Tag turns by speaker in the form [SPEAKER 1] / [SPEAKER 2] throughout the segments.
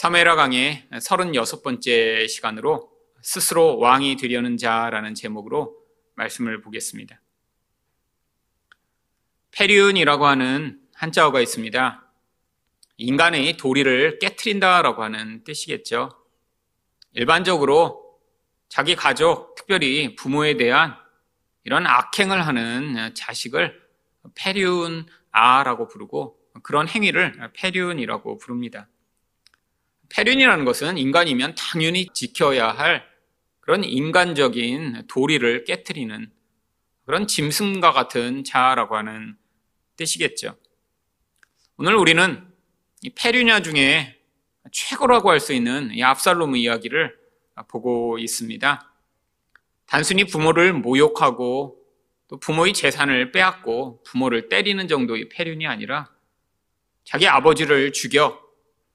[SPEAKER 1] 사메라 강의 36번째 시간으로 스스로 왕이 되려는 자라는 제목으로 말씀을 보겠습니다. 페리운이라고 하는 한자어가 있습니다. 인간의 도리를 깨트린다라고 하는 뜻이겠죠. 일반적으로 자기 가족, 특별히 부모에 대한 이런 악행을 하는 자식을 페리운아라고 부르고 그런 행위를 페륜이라고 부릅니다. 페륜이라는 것은 인간이면 당연히 지켜야 할 그런 인간적인 도리를 깨뜨리는 그런 짐승과 같은 자라고 하는 뜻이겠죠. 오늘 우리는 이 페륜야 중에 최고라고 할 수 있는 이 압살롬 이야기를 보고 있습니다. 단순히 부모를 모욕하고 또 부모의 재산을 빼앗고 부모를 때리는 정도의 페륜이 아니라 자기 아버지를 죽여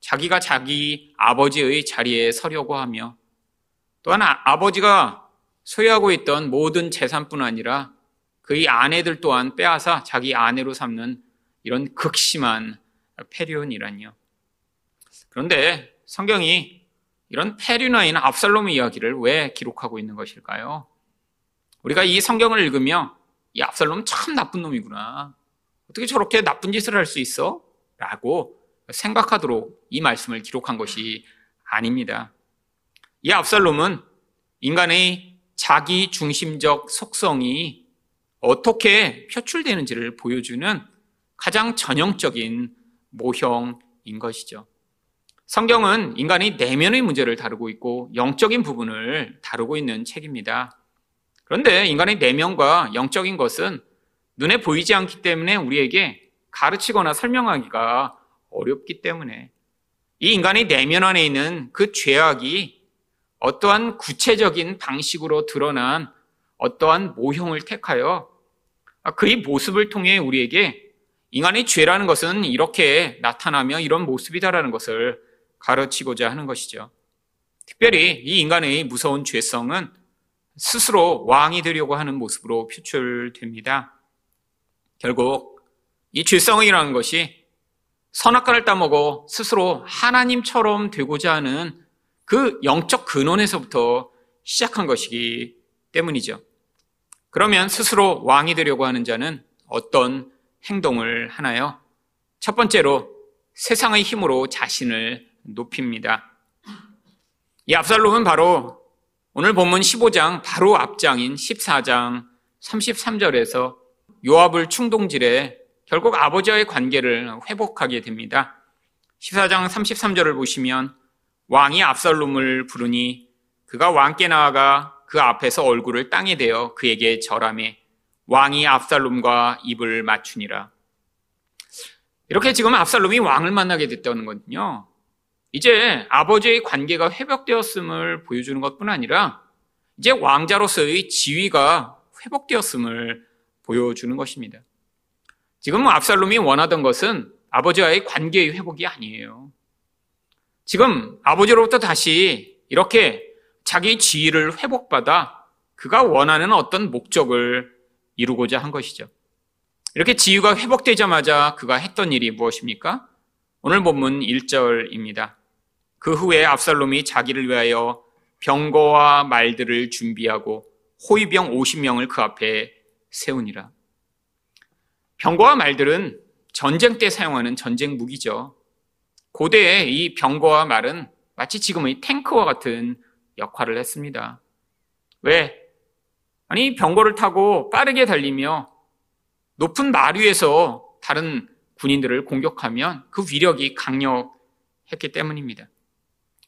[SPEAKER 1] 자기가 자기 아버지의 자리에 서려고 하며 또한 아, 버지가 소유하고 있던 모든 재산뿐 아니라 그의 아내들 또한 빼앗아 자기 아내로 삼는 이런 극심한 페륜이란요. 그런데 성경이 이런 페륜아인 압살롬의 이야기를 왜 기록하고 있는 것일까요? 우리가 이 성경을 읽으며 이 압살롬 참 나쁜 놈이구나. 어떻게 저렇게 나쁜 짓을 할 수 있어? 라고 생각하도록 이 말씀을 기록한 것이 아닙니다. 이 압살롬은 인간의 자기 중심적 속성이 어떻게 표출되는지를 보여주는 가장 전형적인 모형인 것이죠. 성경은 인간의 내면의 문제를 다루고 있고 영적인 부분을 다루고 있는 책입니다. 그런데 인간의 내면과 영적인 것은 눈에 보이지 않기 때문에 우리에게 가르치거나 설명하기가 어렵기 때문에 이 인간의 내면 안에 있는 그 죄악이 어떠한 구체적인 방식으로 드러난 어떠한 모형을 택하여 그의 모습을 통해 우리에게 인간의 죄라는 것은 이렇게 나타나며 이런 모습이다라는 것을 가르치고자 하는 것이죠. 특별히 이 인간의 무서운 죄성은 스스로 왕이 되려고 하는 모습으로 표출됩니다. 결국 이 죄성이라는 것이 선악과를 따먹어 스스로 하나님처럼 되고자 하는 그 영적 근원에서부터 시작한 것이기 때문이죠. 그러면 스스로 왕이 되려고 하는 자는 어떤 행동을 하나요? 첫 번째로 세상의 힘으로 자신을 높입니다. 이 압살롬은 바로 오늘 본문 15장 바로 앞장인 14장 33절에서 요압을 충동질해 결국 아버지와의 관계를 회복하게 됩니다. 14장 33절을 보시면 왕이 압살롬을 부르니 그가 왕께 나아가 그 앞에서 얼굴을 땅에 대어 그에게 절함해 왕이 압살롬과 입을 맞추니라. 이렇게 지금 압살롬이 왕을 만나게 됐다는 거거든요. 이제 아버지의 관계가 회복되었음을 보여주는 것뿐 아니라 이제 왕자로서의 지위가 회복되었음을 보여주는 것입니다. 지금 뭐 압살롬이 원하던 것은 아버지와의 관계의 회복이 아니에요. 지금 아버지로부터 다시 이렇게 자기 지위를 회복받아 그가 원하는 어떤 목적을 이루고자 한 것이죠. 이렇게 지위가 회복되자마자 그가 했던 일이 무엇입니까? 오늘 본문 1절입니다. 그 후에 압살롬이 자기를 위하여 병거와 말들을 준비하고 호위병 50명을 그 앞에 세우니라. 병거와 말들은 전쟁 때 사용하는 전쟁 무기죠. 고대의 이 병거와 말은 마치 지금의 탱크와 같은 역할을 했습니다. 왜? 아니, 병거를 타고 빠르게 달리며 높은 말 위에서 다른 군인들을 공격하면 그 위력이 강력했기 때문입니다.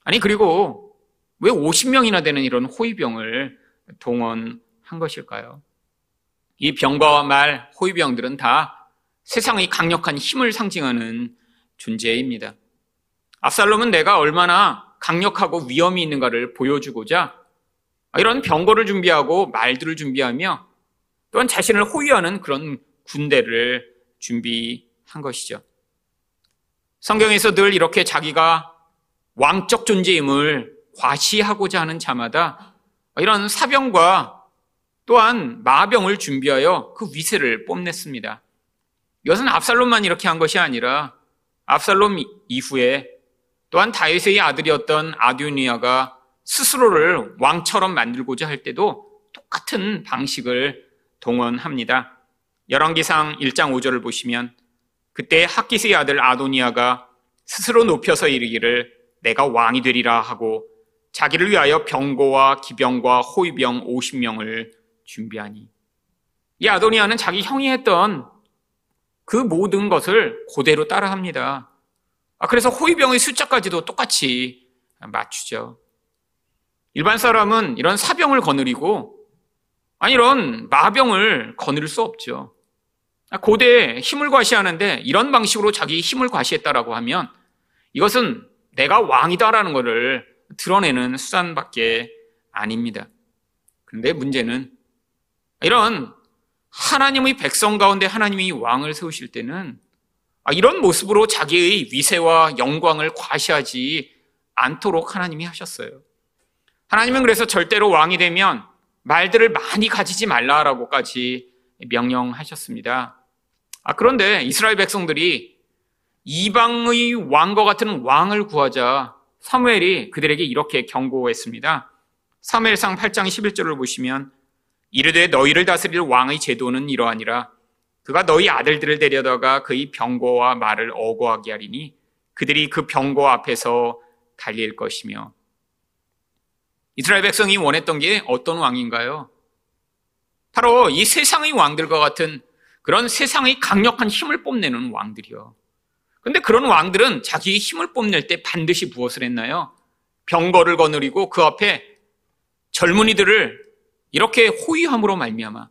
[SPEAKER 1] 아니, 그리고 왜 50명이나 되는 이런 호위병을 동원한 것일까요? 이 병과 말, 호위병들은 다 세상의 강력한 힘을 상징하는 존재입니다. 압살롬은 내가 얼마나 강력하고 위험이 있는가를 보여주고자 이런 병거를 준비하고 말들을 준비하며 또한 자신을 호위하는 그런 군대를 준비한 것이죠. 성경에서 늘 이렇게 자기가 왕적 존재임을 과시하고자 하는 자마다 이런 사병과 또한 마병을 준비하여 그 위세를 뽐냈습니다. 이것은 압살롬만 이렇게 한 것이 아니라 압살롬 이후에 또한 다윗의 아들이었던 아듀니아가 스스로를 왕처럼 만들고자 할 때도 똑같은 방식을 동원합니다. 열왕기상 1장 5절을 보시면 그때 학기스의 아들 아도니아가 스스로 높여서 이르기를 내가 왕이 되리라 하고 자기를 위하여 병고와 기병과 호위병 50명을 준비하니 이 아도니아는 자기 형이 했던 그 모든 것을 그대로 따라합니다. 아, 그래서 호위병의 숫자까지도 똑같이 맞추죠. 일반 사람은 이런 사병을 거느리고 아니 이런 마병을 거느릴 수 없죠. 아, 고대에 힘을 과시하는데 이런 방식으로 자기 힘을 과시했다라고 하면 이것은 내가 왕이다라는 것을 드러내는 수단밖에 아닙니다. 그런데 문제는 이런 하나님의 백성 가운데 하나님이 왕을 세우실 때는 아, 이런 모습으로 자기의 위세와 영광을 과시하지 않도록 하나님이 하셨어요. 하나님은 그래서 절대로 왕이 되면 말들을 많이 가지지 말라라고까지 명령하셨습니다. 아, 그런데 이스라엘 백성들이 이방의 왕과 같은 왕을 구하자 사무엘이 그들에게 이렇게 경고했습니다. 사무엘상 8장 11절을 보시면 이르되 너희를 다스릴 왕의 제도는 이러하니라 그가 너희 아들들을 데려다가 그의 병거와 말을 어거하게 하리니 그들이 그 병거 앞에서 달릴 것이며 이스라엘 백성이 원했던 게 어떤 왕인가요? 바로 이 세상의 왕들과 같은 그런 세상의 강력한 힘을 뽐내는 왕들이요. 근데 그런 왕들은 자기의 힘을 뽐낼 때 반드시 무엇을 했나요? 병거를 거느리고 그 앞에 젊은이들을 이렇게 호위함으로 말미암아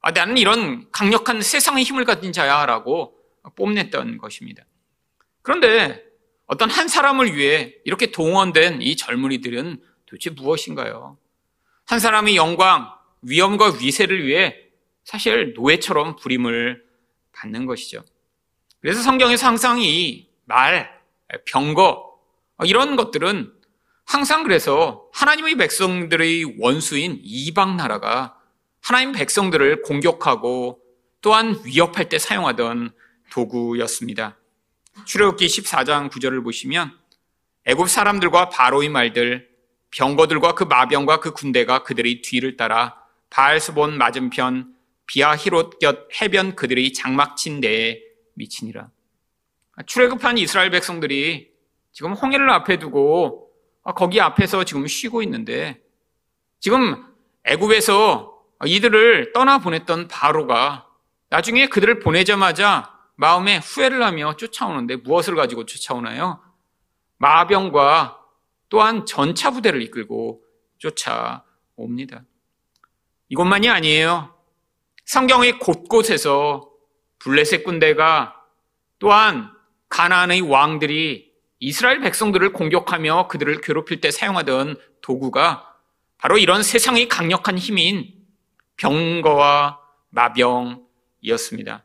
[SPEAKER 1] 아, 나는 이런 강력한 세상의 힘을 가진 자야라고 뽐냈던 것입니다. 그런데 어떤 한 사람을 위해 이렇게 동원된 이 젊은이들은 도대체 무엇인가요? 한 사람의 영광, 위엄과 위세를 위해 사실 노예처럼 부림을 받는 것이죠. 그래서 성경에서 항상 이 말, 병거, 이런 것들은 항상 그래서 하나님의 백성들의 원수인 이방 나라가 하나님 백성들을 공격하고 또한 위협할 때 사용하던 도구였습니다. 출애굽기 14장 9절을 보시면 애굽 사람들과 바로의 말들 병거들과 그 마병과 그 군대가 그들의 뒤를 따라 바알스본 맞은편 비아히롯 곁 해변 그들의 장막친 데에 미치니라. 출애굽한 이스라엘 백성들이 지금 홍해를 앞에 두고 거기 앞에서 지금 쉬고 있는데 지금 애굽에서 이들을 떠나 보냈던 바로가 나중에 그들을 보내자마자 마음에 후회를 하며 쫓아오는데 무엇을 가지고 쫓아오나요? 마병과 또한 전차 부대를 이끌고 쫓아옵니다. 이것만이 아니에요. 성경의 곳곳에서 블레셋 군대가 또한 가나안의 왕들이 이스라엘 백성들을 공격하며 그들을 괴롭힐 때 사용하던 도구가 바로 이런 세상의 강력한 힘인 병거와 마병이었습니다.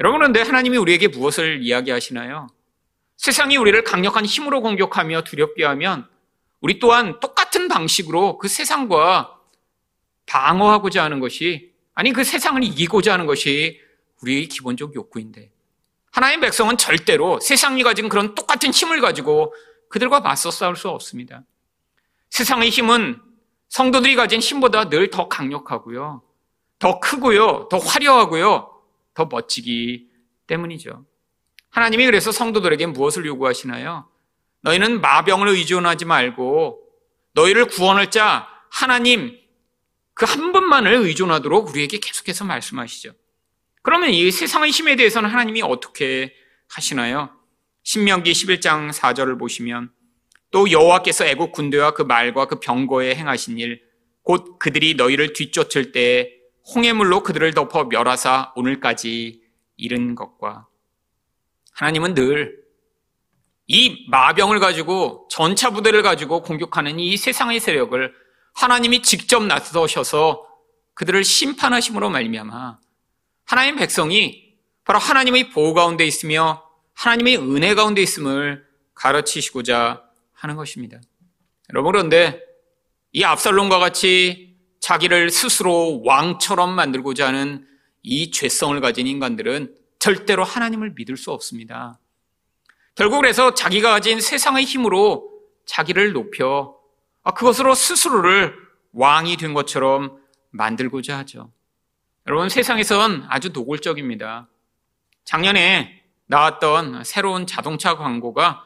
[SPEAKER 1] 여러분, 그런데 하나님이 우리에게 무엇을 이야기하시나요? 세상이 우리를 강력한 힘으로 공격하며 두렵게 하면 우리 또한 똑같은 방식으로 그 세상과 방어하고자 하는 것이 아니 그 세상을 이기고자 하는 것이 우리의 기본적 욕구인데 하나님 백성은 절대로 세상이 가진 그런 똑같은 힘을 가지고 그들과 맞서 싸울 수 없습니다. 세상의 힘은 성도들이 가진 힘보다 늘 더 강력하고요. 더 크고요. 더 화려하고요. 더 멋지기 때문이죠. 하나님이 그래서 성도들에게 무엇을 요구하시나요? 너희는 마병을 의존하지 말고 너희를 구원할 자 하나님 그 한 분만을 의존하도록 우리에게 계속해서 말씀하시죠. 그러면 이 세상의 힘에 대해서는 하나님이 어떻게 하시나요? 신명기 11장 4절을 보시면 또 여호와께서 애국 군대와 그 말과 그 병거에 행하신 일 곧 그들이 너희를 뒤쫓을 때 홍해물로 그들을 덮어 멸하사 오늘까지 이른 것과 하나님은 늘 이 마병을 가지고 전차 부대를 가지고 공격하는 이 세상의 세력을 하나님이 직접 나서셔서 그들을 심판하심으로 말미암아 하나님 백성이 바로 하나님의 보호 가운데 있으며 하나님의 은혜 가운데 있음을 가르치시고자 하는 것입니다. 여러분 그런데 이 압살롬과 같이 자기를 스스로 왕처럼 만들고자 하는 이 죄성을 가진 인간들은 절대로 하나님을 믿을 수 없습니다. 결국 그래서 자기가 가진 세상의 힘으로 자기를 높여 아, 그것으로 스스로를 왕이 된 것처럼 만들고자 하죠. 여러분 세상에선 아주 노골적입니다. 작년에 나왔던 새로운 자동차 광고가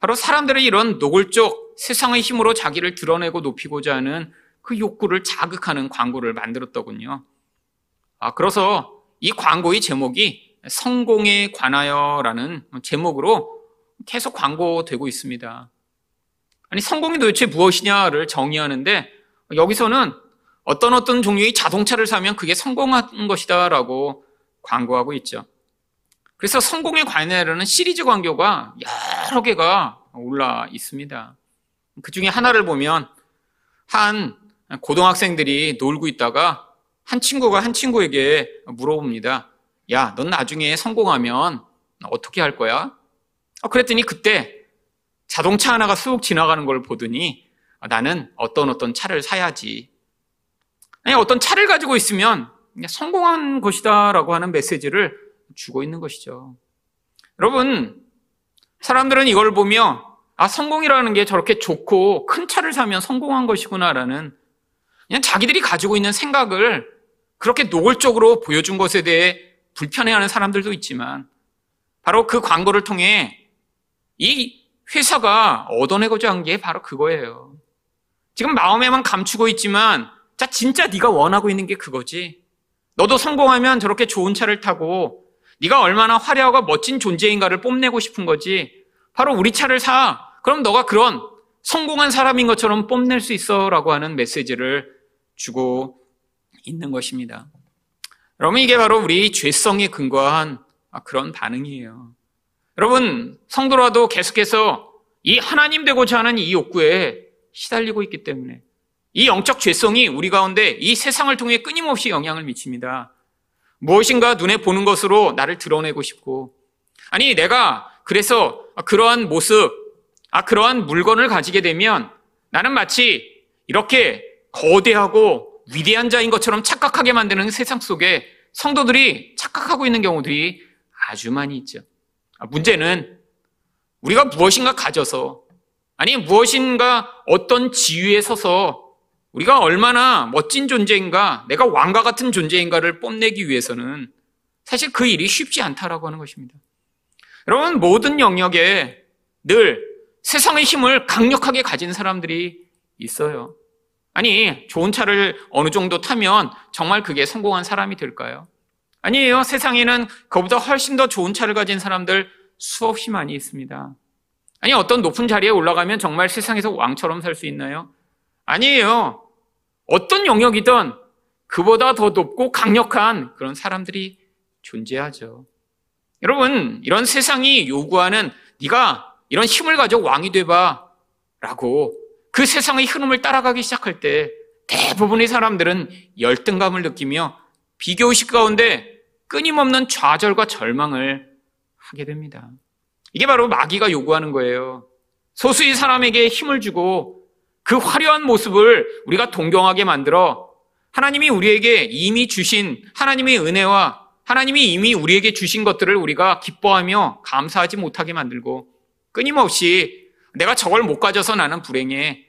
[SPEAKER 1] 바로 사람들의 이런 노골적 세상의 힘으로 자기를 드러내고 높이고자 하는 그 욕구를 자극하는 광고를 만들었더군요. 아, 그래서 이 광고의 제목이 성공에 관하여라는 제목으로 계속 광고되고 있습니다. 아니, 성공이 도대체 무엇이냐를 정의하는데 여기서는 어떤 어떤 종류의 자동차를 사면 그게 성공한 것이다라고 광고하고 있죠. 그래서 성공에 관해라는 시리즈 광고가 여러 개가 올라 있습니다. 그 중에 하나를 보면 한 고등학생들이 놀고 있다가 한 친구가 한 친구에게 물어봅니다. 야, 넌 나중에 성공하면 어떻게 할 거야? 어, 그랬더니 그때 자동차 하나가 쑥 지나가는 걸 보더니 나는 어떤 어떤 차를 사야지. 아니, 어떤 차를 가지고 있으면 성공한 것이다라고 하는 메시지를 주고 있는 것이죠. 여러분, 사람들은 이걸 보며 아, 성공이라는 게 저렇게 좋고 큰 차를 사면 성공한 것이구나라는 그냥 자기들이 가지고 있는 생각을 그렇게 노골적으로 보여준 것에 대해 불편해하는 사람들도 있지만 바로 그 광고를 통해 이 회사가 얻어내고자 한 게 바로 그거예요. 지금 마음에만 감추고 있지만 자 진짜 네가 원하고 있는 게 그거지. 너도 성공하면 저렇게 좋은 차를 타고 네가 얼마나 화려하고 멋진 존재인가를 뽐내고 싶은 거지. 바로 우리 차를 사. 그럼 너가 그런 성공한 사람인 것처럼 뽐낼 수 있어라고 하는 메시지를 주고 있는 것입니다. 여러분 이게 바로 우리 죄성에 근거한 그런 반응이에요. 여러분 성도라도 계속해서 이 하나님 되고자 하는 이 욕구에 시달리고 있기 때문에 이 영적 죄성이 우리 가운데 이 세상을 통해 끊임없이 영향을 미칩니다. 무엇인가 눈에 보는 것으로 나를 드러내고 싶고, 아니, 내가 그래서 그러한 모습, 아, 그러한 물건을 가지게 되면 나는 마치 이렇게 거대하고 위대한 자인 것처럼 착각하게 만드는 세상 속에 성도들이 착각하고 있는 경우들이 아주 많이 있죠. 아, 문제는 우리가 무엇인가 가져서, 아니, 무엇인가 어떤 지위에 서서 우리가 얼마나 멋진 존재인가, 내가 왕과 같은 존재인가를 뽐내기 위해서는 사실 그 일이 쉽지 않다라고 하는 것입니다. 여러분, 모든 영역에 늘 세상의 힘을 강력하게 가진 사람들이 있어요. 아니, 좋은 차를 어느 정도 타면 정말 그게 성공한 사람이 될까요? 아니에요. 세상에는 그보다 훨씬 더 좋은 차를 가진 사람들 수없이 많이 있습니다. 아니, 어떤 높은 자리에 올라가면 정말 세상에서 왕처럼 살 수 있나요? 아니에요. 어떤 영역이든 그보다 더 높고 강력한 그런 사람들이 존재하죠. 여러분, 이런 세상이 요구하는 네가 이런 힘을 가져 왕이 돼봐 라고 그 세상의 흐름을 따라가기 시작할 때 대부분의 사람들은 열등감을 느끼며 비교의식 가운데 끊임없는 좌절과 절망을 하게 됩니다. 이게 바로 마귀가 요구하는 거예요. 소수의 사람에게 힘을 주고 그 화려한 모습을 우리가 동경하게 만들어 하나님이 우리에게 이미 주신 하나님의 은혜와 하나님이 이미 우리에게 주신 것들을 우리가 기뻐하며 감사하지 못하게 만들고 끊임없이 내가 저걸 못 가져서 나는 불행해.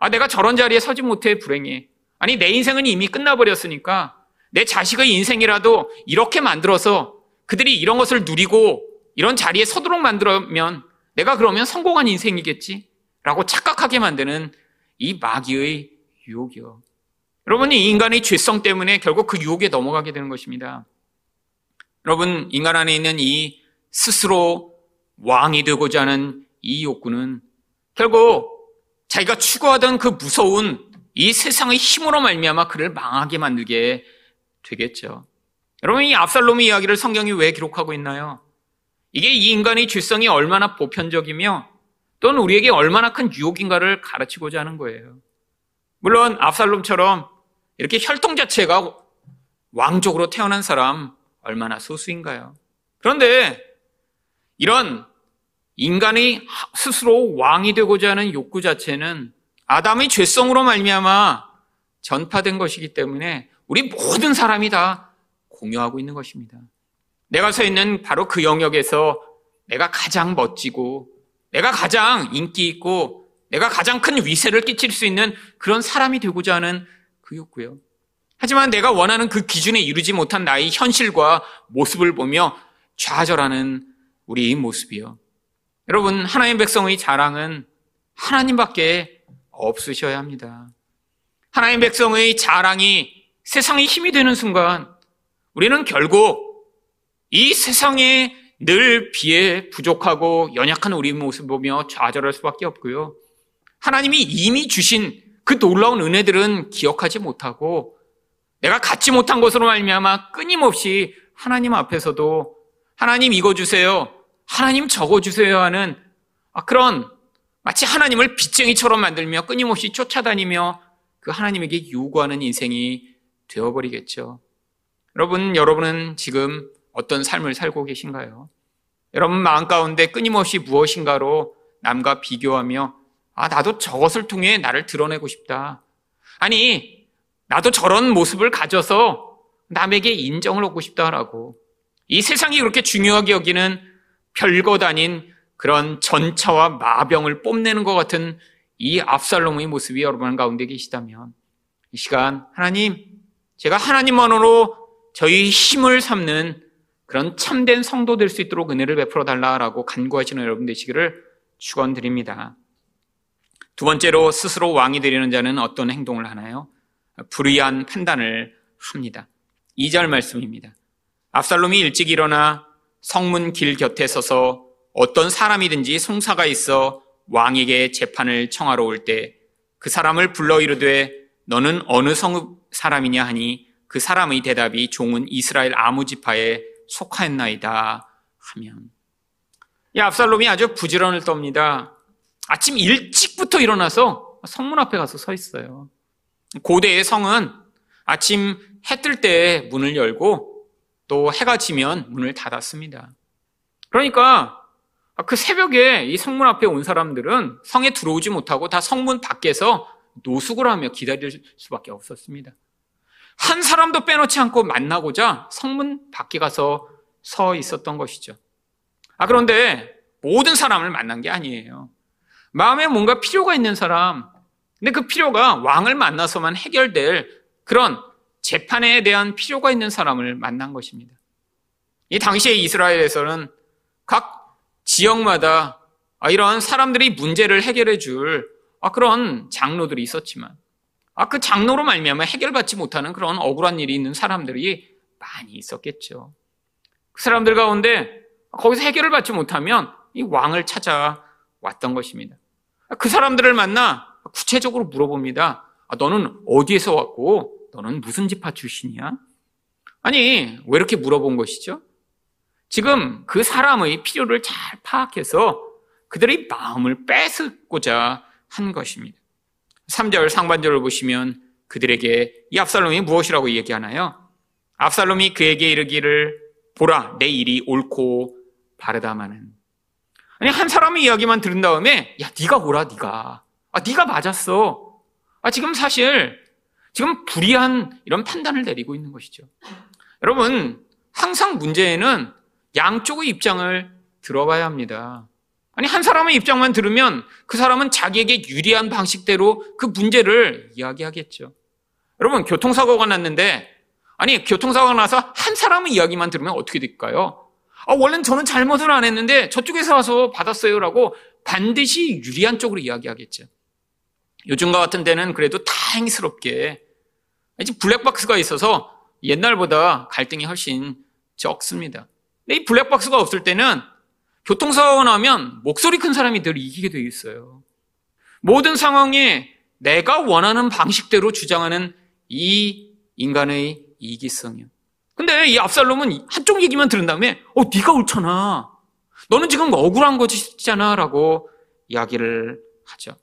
[SPEAKER 1] 아, 내가 저런 자리에 서지 못해 불행해. 아니, 내 인생은 이미 끝나버렸으니까 내 자식의 인생이라도 이렇게 만들어서 그들이 이런 것을 누리고 이런 자리에 서도록 만들면 내가 그러면 성공한 인생이겠지? 라고 착각하게 만드는 이 마귀의 유혹이요. 여러분, 이 인간의 죄성 때문에 결국 그 유혹에 넘어가게 되는 것입니다. 여러분, 인간 안에 있는 이 스스로 왕이 되고자 하는 이 욕구는 결국 자기가 추구하던 그 무서운 이 세상의 힘으로 말미암아 그를 망하게 만들게 되겠죠. 여러분, 이 압살롬의 이야기를 성경이 왜 기록하고 있나요? 이게 이 인간의 죄성이 얼마나 보편적이며 또는 우리에게 얼마나 큰 유혹인가를 가르치고자 하는 거예요. 물론 압살롬처럼 이렇게 혈통 자체가 왕족으로 태어난 사람 얼마나 소수인가요? 그런데 이런 인간이 스스로 왕이 되고자 하는 욕구 자체는 아담의 죄성으로 말미암아 전파된 것이기 때문에 우리 모든 사람이 다 공유하고 있는 것입니다. 내가 서 있는 바로 그 영역에서 내가 가장 멋지고 내가 가장 인기 있고 내가 가장 큰 위세를 끼칠 수 있는 그런 사람이 되고자 하는 그 욕구요. 하지만 내가 원하는 그 기준에 이르지 못한 나의 현실과 모습을 보며 좌절하는 우리의 모습이요. 여러분, 하나님 백성의 자랑은 하나님밖에 없으셔야 합니다. 하나님 백성의 자랑이 세상의 힘이 되는 순간 우리는 결국 이 세상에 늘 비해 부족하고 연약한 우리 모습 보며 좌절할 수밖에 없고요. 하나님이 이미 주신 그 놀라운 은혜들은 기억하지 못하고 내가 갖지 못한 것으로 말미암아 끊임없이 하나님 앞에서도 하나님 이거 주세요. 하나님 저거 주세요 하는 아, 그런 마치 하나님을 빚쟁이처럼 만들며 끊임없이 쫓아다니며 그 하나님에게 요구하는 인생이 되어버리겠죠. 여러분, 여러분은 지금 어떤 삶을 살고 계신가요? 여러분 마음 가운데 끊임없이 무엇인가로 남과 비교하며 아, 나도 저것을 통해 나를 드러내고 싶다. 아니, 나도 저런 모습을 가져서 남에게 인정을 얻고 싶다라고. 이 세상이 그렇게 중요하게 여기는 별것 아닌 그런 전차와 마병을 뽐내는 것 같은 이 압살롬의 모습이 여러분 가운데 계시다면 이 시간 하나님 제가 하나님만으로 저희 힘을 삼는 그런 참된 성도 될 수 있도록 은혜를 베풀어 달라라고 간구하시는 여러분 되시기를 축원드립니다. 두 번째로 스스로 왕이 되려는 자는 어떤 행동을 하나요? 불의한 판단을 합니다. 2절 말씀입니다. 압살롬이 일찍 일어나 성문 길 곁에 서서 어떤 사람이든지 송사가 있어 왕에게 재판을 청하러 올 때 그 사람을 불러 이르되 너는 어느 성 사람이냐 하니 그 사람의 대답이 종은 이스라엘 아무 지파에 속하였나이다 하면 이 압살롬이 아주 부지런을 떱니다. 아침 일찍부터 일어나서 성문 앞에 가서 서 있어요. 고대의 성은 아침 해 뜰 때 문을 열고 또 해가 지면 문을 닫았습니다. 그러니까 그 새벽에 이 성문 앞에 온 사람들은 성에 들어오지 못하고 다 성문 밖에서 노숙을 하며 기다릴 수밖에 없었습니다. 한 사람도 빼놓지 않고 만나고자 성문 밖에 가서 서 있었던 것이죠. 아, 그런데 모든 사람을 만난 게 아니에요. 마음에 뭔가 필요가 있는 사람, 근데 그 필요가 왕을 만나서만 해결될 그런 재판에 대한 필요가 있는 사람을 만난 것입니다. 이 당시에 이스라엘에서는 각 지역마다 아, 이런 사람들이 문제를 해결해 줄 아, 그런 장로들이 있었지만 아, 그 장로로 말미암아 해결받지 못하는 그런 억울한 일이 있는 사람들이 많이 있었겠죠. 그 사람들 가운데 거기서 해결을 받지 못하면 이 왕을 찾아왔던 것입니다. 그 사람들을 만나 구체적으로 물어봅니다. 아, 너는 어디에서 왔고 너는 무슨 지파 출신이야? 아니, 왜 이렇게 물어본 것이죠? 지금 그 사람의 필요를 잘 파악해서 그들의 마음을 뺏고자 한 것입니다. 3절 상반절을 보시면 그들에게 이 압살롬이 무엇이라고 얘기하나요? 압살롬이 그에게 이르기를 보라 내 일이 옳고 바르다마는 아니 한 사람의 이야기만 들은 다음에 야 네가 오라 네가 아 네가 맞았어 아 지금 사실 지금 불이한 이런 판단을 내리고 있는 것이죠. 여러분 항상 문제에는 양쪽의 입장을 들어봐야 합니다. 아니, 한 사람의 입장만 들으면 그 사람은 자기에게 유리한 방식대로 그 문제를 이야기하겠죠. 여러분, 교통사고가 났는데, 아니, 교통사고가 나서 한 사람의 이야기만 들으면 어떻게 될까요? 아, 원래는 저는 잘못을 안 했는데 저쪽에서 와서 받았어요라고 반드시 유리한 쪽으로 이야기하겠죠. 요즘과 같은 때는 그래도 다행스럽게 이제 블랙박스가 있어서 옛날보다 갈등이 훨씬 적습니다. 근데 이 블랙박스가 없을 때는 교통사고가 나면 목소리 큰 사람이 늘 이기게 되어 있어요. 모든 상황에 내가 원하는 방식대로 주장하는 이 인간의 이기성이요. 근데 이 압살롬은 한쪽 얘기만 들은 다음에 어 네가 옳잖아. 너는 지금 억울한 것이잖아 라고 이야기를 하죠.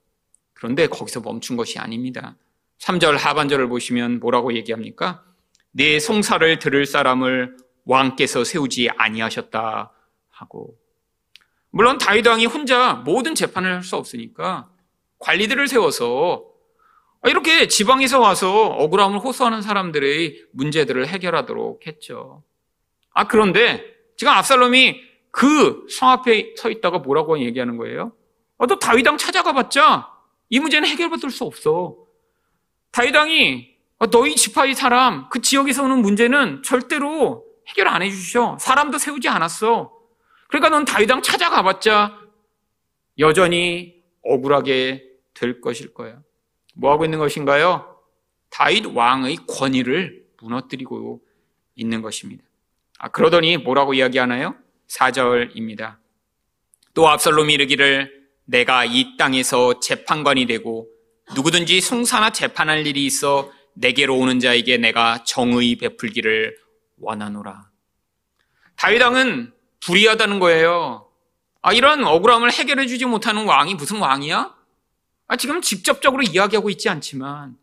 [SPEAKER 1] 그런데 거기서 멈춘 것이 아닙니다. 3절 하반절을 보시면 뭐라고 얘기합니까? 내 송사를 들을 사람을 왕께서 세우지 아니하셨다 하고 물론 다윗 왕이 혼자 모든 재판을 할 수 없으니까 관리들을 세워서 이렇게 지방에서 와서 억울함을 호소하는 사람들의 문제들을 해결하도록 했죠. 아 그런데 지금 압살롬이 그 성 앞에 서 있다가 뭐라고 얘기하는 거예요? 아, 너 다윗 왕 찾아가 봤자 이 문제는 해결받을 수 없어. 다윗 왕이 아, 너희 지파의 사람, 그 지역에서 오는 문제는 절대로 해결 안 해주셔. 사람도 세우지 않았어. 그러니까 넌 다윗왕 찾아가 봤자 여전히 억울하게 될 것일 거야. 뭐 하고 있는 것인가요? 다윗 왕의 권위를 무너뜨리고 있는 것입니다. 아, 그러더니 뭐라고 이야기하나요? 4절입니다. 또 압살롬이 이르기를 내가 이 땅에서 재판관이 되고 누구든지 송사나 재판할 일이 있어 내게로 오는 자에게 내가 정의 베풀기를 원하노라. 다윗왕은 불의하다는 거예요. 아, 이런 억울함을 해결해 주지 못하는 왕이 무슨 왕이야? 아, 지금 직접적으로 이야기하고 있지 않지만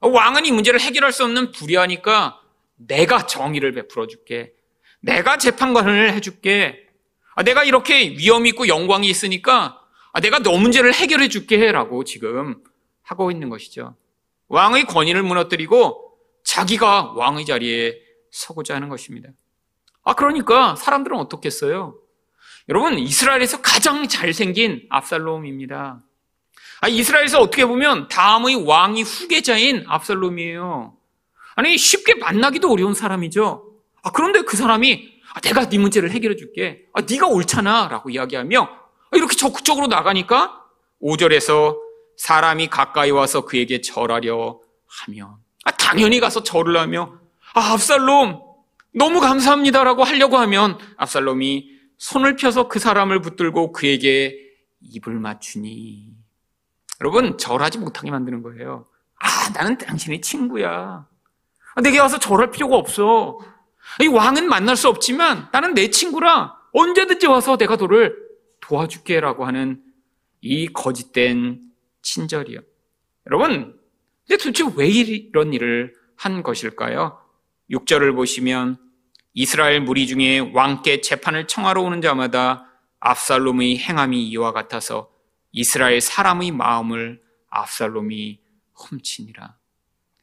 [SPEAKER 1] 왕은 이 문제를 해결할 수 없는 불의하니까 내가 정의를 베풀어 줄게. 내가 재판관을 해줄게. 아, 내가 이렇게 위험 있고 영광이 있으니까 아, 내가 너 문제를 해결해 줄게. 라고 지금 하고 있는 것이죠. 왕의 권위를 무너뜨리고 자기가 왕의 자리에 서고자 하는 것입니다. 아, 그러니까 사람들은 어떻겠어요? 여러분, 이스라엘에서 가장 잘생긴 압살롬입니다. 아, 이스라엘에서 어떻게 보면 다음의 왕이 후계자인 압살롬이에요. 아니 쉽게 만나기도 어려운 사람이죠. 아, 그런데 그 사람이 아, 내가 네 문제를 해결해 줄게. 아, 네가 옳잖아 라고 이야기하며 아, 이렇게 적극적으로 나가니까 5절에서 사람이 가까이 와서 그에게 절하려 하면 아, 당연히 가서 절을 하며 아, 압살롬 너무 감사합니다라고 하려고 하면 압살롬이 손을 펴서 그 사람을 붙들고 그에게 입을 맞추니 여러분 절하지 못하게 만드는 거예요. 아 나는 당신의 친구야. 아, 내게 와서 절할 필요가 없어. 이 왕은 만날 수 없지만 나는 내 친구라 언제든지 와서 내가 너를 도와줄게라고 하는 이 거짓된 친절이요. 여러분, 근데 도대체 왜 이런 일을 한 것일까요? 6절을 보시면 이스라엘 무리 중에 왕께 재판을 청하러 오는 자마다 압살롬의 행함이 이와 같아서 이스라엘 사람의 마음을 압살롬이 훔치니라.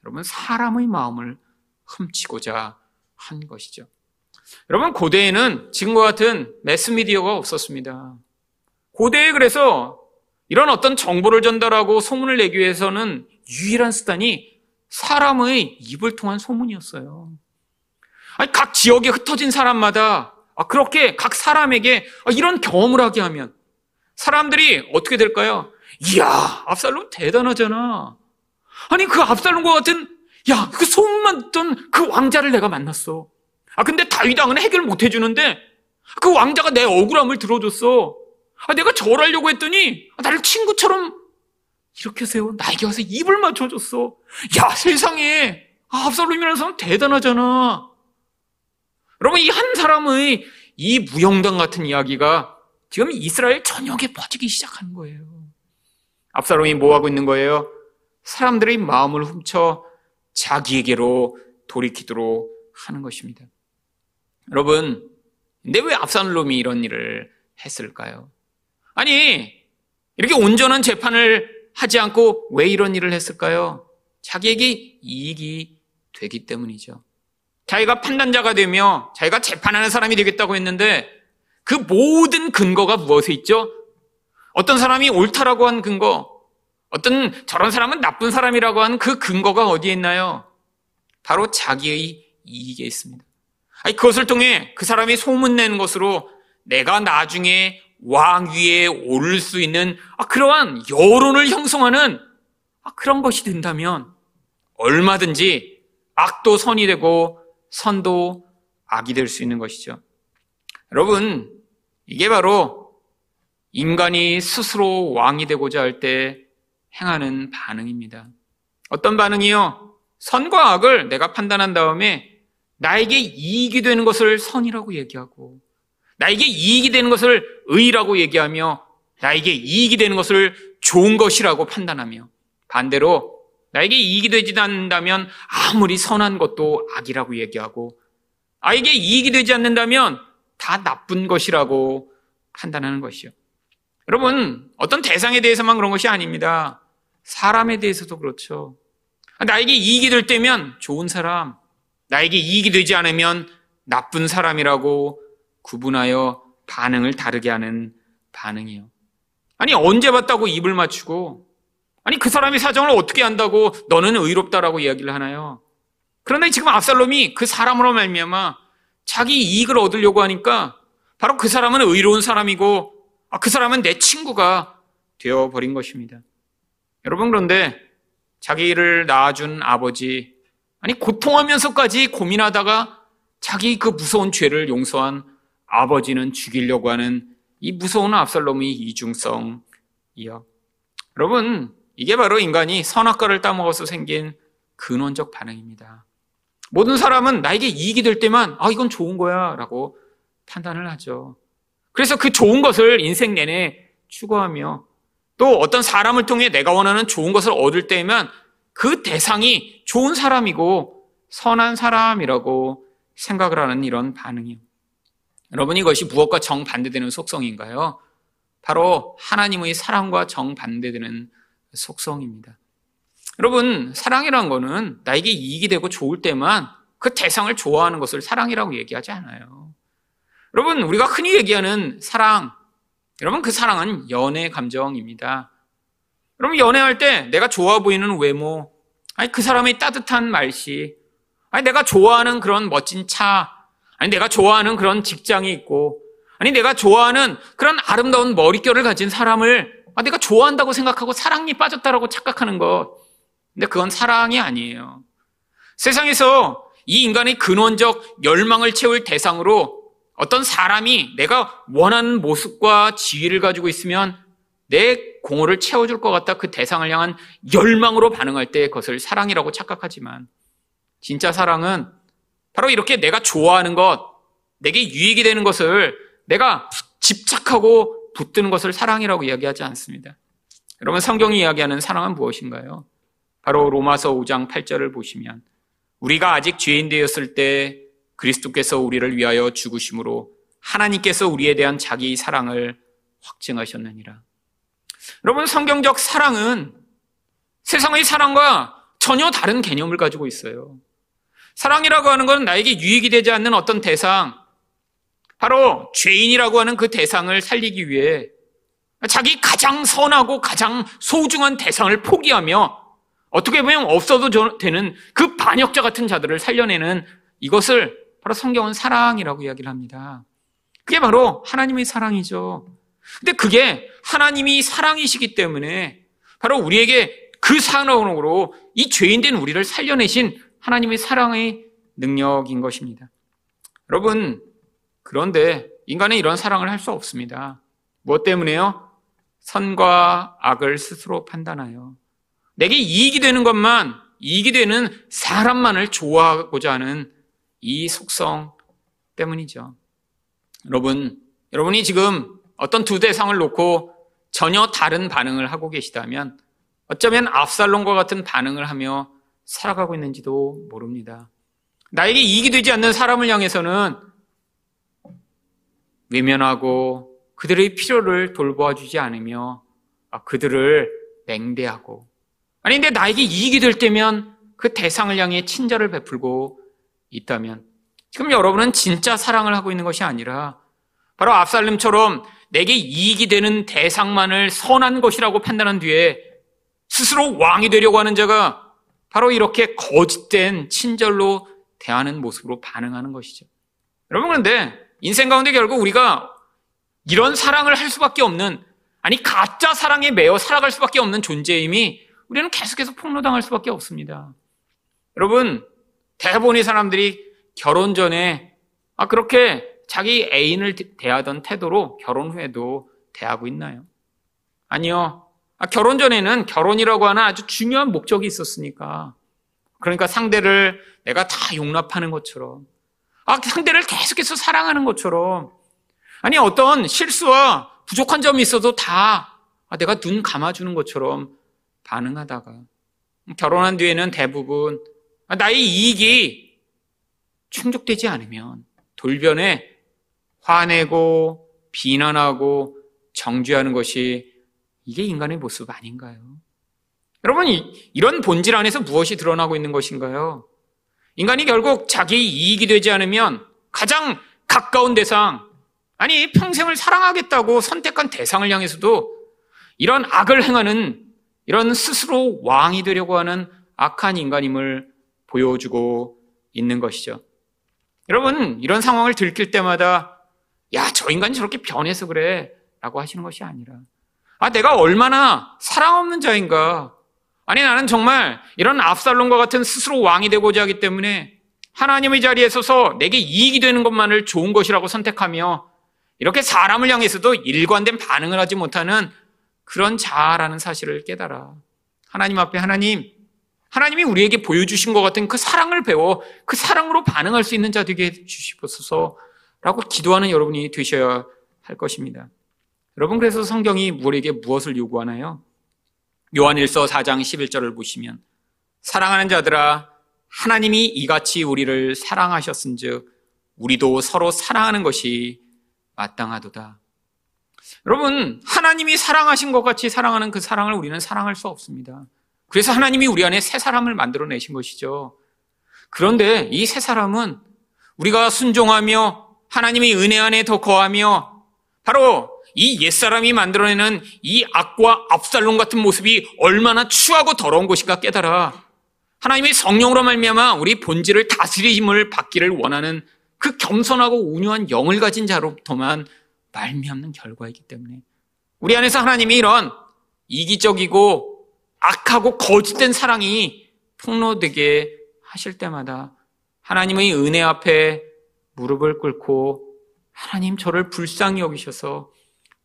[SPEAKER 1] 여러분, 사람의 마음을 훔치고자 한 것이죠. 여러분, 고대에는 지금과 같은 매스미디어가 없었습니다. 고대에 그래서 이런 어떤 정보를 전달하고 소문을 내기 위해서는 유일한 수단이 사람의 입을 통한 소문이었어요. 아니, 각 지역에 흩어진 사람마다 아, 그렇게 각 사람에게 아, 이런 경험을 하게 하면 사람들이 어떻게 될까요? 이야, 압살롬 대단하잖아. 아니, 그 압살롬과 같은 야, 그 소문만 듣던 그 왕자를 내가 만났어. 아, 근데 다윗왕은 해결 못 해주는데 그 왕자가 내 억울함을 들어줬어. 아, 내가 절하려고 했더니 나를 친구처럼 이렇게 세워 나에게 와서 입을 맞춰줬어. 야, 세상에 아, 압살롬이라는 사람 대단하잖아. 여러분, 이 한 사람의 이 무용담 같은 이야기가 지금 이스라엘 전역에 퍼지기 시작하는 거예요. 압살롬이 뭐 하고 있는 거예요? 사람들의 마음을 훔쳐 자기에게로 돌이키도록 하는 것입니다. 여러분, 근데 왜 압살롬이 이런 일을 했을까요? 아니, 이렇게 온전한 재판을 하지 않고 왜 이런 일을 했을까요? 자기에게 이익이 되기 때문이죠. 자기가 판단자가 되며 자기가 재판하는 사람이 되겠다고 했는데 그 모든 근거가 무엇에 있죠? 어떤 사람이 옳다라고 한 근거, 어떤 저런 사람은 나쁜 사람이라고 하는 그 근거가 어디에 있나요? 바로 자기의 이익에 있습니다. 아니, 그것을 통해 그 사람이 소문내는 것으로 내가 나중에 왕 위에 오를 수 있는 아, 그러한 여론을 형성하는 아, 그런 것이 된다면 얼마든지 악도 선이 되고 선도 악이 될 수 있는 것이죠. 여러분, 이게 바로 인간이 스스로 왕이 되고자 할 때 행하는 반응입니다. 어떤 반응이요? 선과 악을 내가 판단한 다음에 나에게 이익이 되는 것을 선이라고 얘기하고 나에게 이익이 되는 것을 의라고 얘기하며 나에게 이익이 되는 것을 좋은 것이라고 판단하며 반대로 나에게 이익이 되지 않는다면 아무리 선한 것도 악이라고 얘기하고 나에게 이익이 되지 않는다면 다 나쁜 것이라고 판단하는 것이요. 여러분, 어떤 대상에 대해서만 그런 것이 아닙니다. 사람에 대해서도 그렇죠. 나에게 이익이 될 때면 좋은 사람, 나에게 이익이 되지 않으면 나쁜 사람이라고 구분하여 반응을 다르게 하는 반응이요. 아니, 언제 봤다고 입을 맞추고, 아니, 그 사람의 사정을 어떻게 안다고 너는 의롭다라고 이야기를 하나요? 그런데 지금 압살롬이 그 사람으로 말미암아 자기 이익을 얻으려고 하니까 바로 그 사람은 의로운 사람이고 아, 그 사람은 내 친구가 되어 버린 것입니다. 여러분 그런데 자기를 낳아준 아버지 아니 고통하면서까지 고민하다가 자기 그 무서운 죄를 용서한 아버지는 죽이려고 하는 이 무서운 압살롬의 이중성 이요. 여러분 이게 바로 인간이 선악과를 따먹어서 생긴 근원적 반응입니다. 모든 사람은 나에게 이익이 될 때만 아 이건 좋은 거야라고 판단을 하죠. 그래서 그 좋은 것을 인생 내내 추구하며 또 어떤 사람을 통해 내가 원하는 좋은 것을 얻을 때면 그 대상이 좋은 사람이고 선한 사람이라고 생각을 하는 이런 반응이요. 여러분 이것이 무엇과 정반대되는 속성인가요? 바로 하나님의 사랑과 정반대되는 속성입니다. 여러분, 사랑이란 거는 나에게 이익이 되고 좋을 때만 그 대상을 좋아하는 것을 사랑이라고 얘기하지 않아요. 여러분, 우리가 흔히 얘기하는 사랑, 여러분, 그 사랑은 연애 감정입니다. 여러분, 연애할 때 내가 좋아 보이는 외모, 아니, 그 사람의 따뜻한 말씨, 아니, 내가 좋아하는 그런 멋진 차, 아니, 내가 좋아하는 그런 직장이 있고, 아니, 내가 좋아하는 그런 아름다운 머릿결을 가진 사람을 아, 내가 좋아한다고 생각하고 사랑이 빠졌다라고 착각하는 것. 근데 그건 사랑이 아니에요. 세상에서 이 인간의 근원적 열망을 채울 대상으로 어떤 사람이 내가 원하는 모습과 지위를 가지고 있으면 내 공허를 채워줄 것 같다 그 대상을 향한 열망으로 반응할 때 그것을 사랑이라고 착각하지만 진짜 사랑은 바로 이렇게 내가 좋아하는 것, 내게 유익이 되는 것을 내가 집착하고 붙드는 것을 사랑이라고 이야기하지 않습니다. 여러분 성경이 이야기하는 사랑은 무엇인가요? 바로 로마서 5장 8절을 보시면 우리가 아직 죄인 되었을 때 그리스도께서 우리를 위하여 죽으심으로 하나님께서 우리에 대한 자기 사랑을 확증하셨느니라. 여러분 성경적 사랑은 세상의 사랑과 전혀 다른 개념을 가지고 있어요. 사랑이라고 하는 것은 나에게 유익이 되지 않는 어떤 대상, 바로 죄인이라고 하는 그 대상을 살리기 위해 자기 가장 선하고 가장 소중한 대상을 포기하며 어떻게 보면 없어도 되는 그 반역자 같은 자들을 살려내는 이것을 바로 성경은 사랑이라고 이야기를 합니다. 그게 바로 하나님의 사랑이죠. 근데 그게 하나님이 사랑이시기 때문에 바로 우리에게 그 사랑으로 이 죄인된 우리를 살려내신 하나님의 사랑의 능력인 것입니다. 여러분, 그런데 인간은 이런 사랑을 할 수 없습니다. 무엇 때문에요? 선과 악을 스스로 판단하여 내게 이익이 되는 것만, 이익이 되는 사람만을 좋아하고자 하는 이 속성 때문이죠. 여러분, 여러분이 지금 어떤 두 대상을 놓고 전혀 다른 반응을 하고 계시다면 어쩌면 압살롬과 같은 반응을 하며 살아가고 있는지도 모릅니다. 나에게 이익이 되지 않는 사람을 향해서는 외면하고 그들의 필요를 돌보아 주지 않으며 그들을 맹대하고 아니, 근데 나에게 이익이 될 때면 그 대상을 향해 친절을 베풀고 있다면 지금 여러분은 진짜 사랑을 하고 있는 것이 아니라 바로 압살림처럼 내게 이익이 되는 대상만을 선한 것이라고 판단한 뒤에 스스로 왕이 되려고 하는 자가 바로 이렇게 거짓된 친절로 대하는 모습으로 반응하는 것이죠. 여러분 그런데 인생 가운데 결국 우리가 이런 사랑을 할 수밖에 없는 아니 가짜 사랑에 매여 살아갈 수밖에 없는 존재임이 우리는 계속해서 폭로당할 수밖에 없습니다. 여러분, 대부분의 사람들이 결혼 전에 아 그렇게 자기 애인을 대하던 태도로 결혼 후에도 대하고 있나요? 아니요. 아, 결혼 전에는 결혼이라고 하는 아주 중요한 목적이 있었으니까. 그러니까 상대를 내가 다 용납하는 것처럼, 아, 상대를 계속해서 사랑하는 것처럼, 아니, 어떤 실수와 부족한 점이 있어도 다 아, 내가 눈 감아주는 것처럼 반응하다가 결혼한 뒤에는 대부분 나의 이익이 충족되지 않으면 돌변에 화내고 비난하고 정죄하는 것이 이게 인간의 모습 아닌가요? 여러분, 이런 본질 안에서 무엇이 드러나고 있는 것인가요? 인간이 결국 자기 이익이 되지 않으면 가장 가까운 대상, 아니, 평생을 사랑하겠다고 선택한 대상을 향해서도 이런 악을 행하는 이런 스스로 왕이 되려고 하는 악한 인간임을 보여주고 있는 것이죠. 여러분, 이런 상황을 들킬 때마다 야, 저 인간이 저렇게 변해서 그래. 라고 하시는 것이 아니라 아, 내가 얼마나 사랑 없는 자인가. 아니, 나는 정말 이런 압살롬과 같은 스스로 왕이 되고자 하기 때문에 하나님의 자리에 서서 내게 이익이 되는 것만을 좋은 것이라고 선택하며 이렇게 사람을 향해서도 일관된 반응을 하지 못하는 그런 자라는 사실을 깨달아. 하나님 앞에 하나님, 하나님이 우리에게 보여주신 것 같은 그 사랑을 배워 그 사랑으로 반응할 수 있는 자 되게 해주시옵소서 라고 기도하는 여러분이 되셔야 할 것입니다. 여러분, 그래서 성경이 우리에게 무엇을 요구하나요? 요한일서 4장 11절을 보시면 사랑하는 자들아 하나님이 이같이 우리를 사랑하셨은즉 우리도 서로 사랑하는 것이 마땅하도다. 여러분, 하나님이 사랑하신 것 같이 사랑하는 그 사랑을 우리는 사랑할 수 없습니다. 그래서 하나님이 우리 안에 새 사람을 만들어내신 것이죠. 그런데 이 새 사람은 우리가 순종하며 하나님의 은혜 안에 더 거하며 바로 이 옛사람이 만들어내는 이 악과 압살롬 같은 모습이 얼마나 추하고 더러운 것인가 깨달아 하나님의 성령으로 말미암아 우리 본질을 다스림을 받기를 원하는 그 겸손하고 온유한 영을 가진 자로부터만 말미암는 결과이기 때문에 우리 안에서 하나님이 이런 이기적이고 악하고 거짓된 사랑이 폭로되게 하실 때마다 하나님의 은혜 앞에 무릎을 꿇고 하나님 저를 불쌍히 여기셔서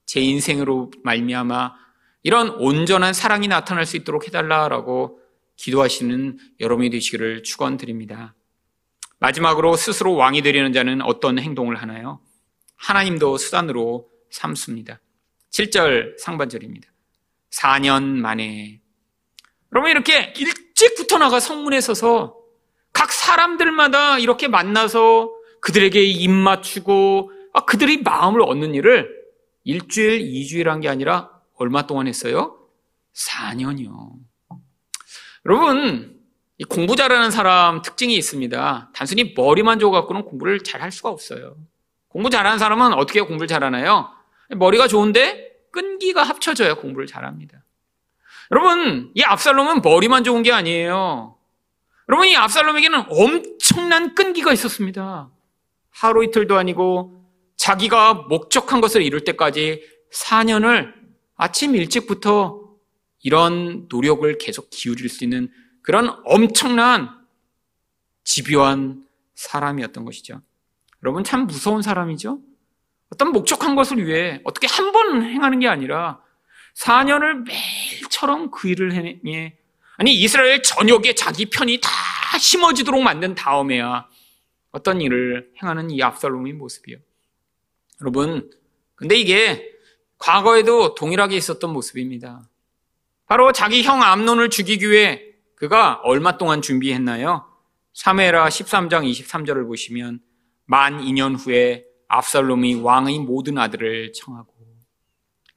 [SPEAKER 1] 제 인생으로 말미암아 이런 온전한 사랑이 나타날 수 있도록 해달라라고 기도하시는 여러분이 되시기를 축원드립니다. 마지막으로 스스로 왕이 되려는 자는 어떤 행동을 하나요? 하나님도 수단으로 삼습니다. 7절 상반절입니다. 4년 만에. 여러분 이렇게 일찍부터 나가 성문에 서서 각 사람들마다 이렇게 만나서 그들에게 입 맞추고 아, 그들이 마음을 얻는 일을 일주일, 이주일 한 게 아니라 얼마 동안 했어요? 4년이요. 여러분, 공부 잘하는 사람 특징이 있습니다. 단순히 머리만 줘갖고는 공부를 잘 할 수가 없어요. 공부 잘하는 사람은 어떻게 공부를 잘하나요? 머리가 좋은데 끈기가 합쳐져야 공부를 잘합니다. 여러분, 이 압살롬은 머리만 좋은 게 아니에요. 여러분, 이 압살롬에게는 엄청난 끈기가 있었습니다. 하루 이틀도 아니고 자기가 목적한 것을 이룰 때까지 4년을 아침 일찍부터 이런 노력을 계속 기울일 수 있는 그런 엄청난 집요한 사람이었던 것이죠. 여러분 참 무서운 사람이죠. 어떤 목적한 것을 위해 어떻게 한 번 행하는 게 아니라 4년을 매일처럼 그 일을 행해 아니 이스라엘 전역에 자기 편이 다 심어지도록 만든 다음에야 어떤 일을 행하는 이 압살롬의 모습이요. 여러분 근데 이게 과거에도 동일하게 있었던 모습입니다. 바로 자기 형 암론을 죽이기 위해 그가 얼마 동안 준비했나요? 3회라 13장 23절을 보시면 만 2년 후에 압살롬이 왕의 모든 아들을 청하고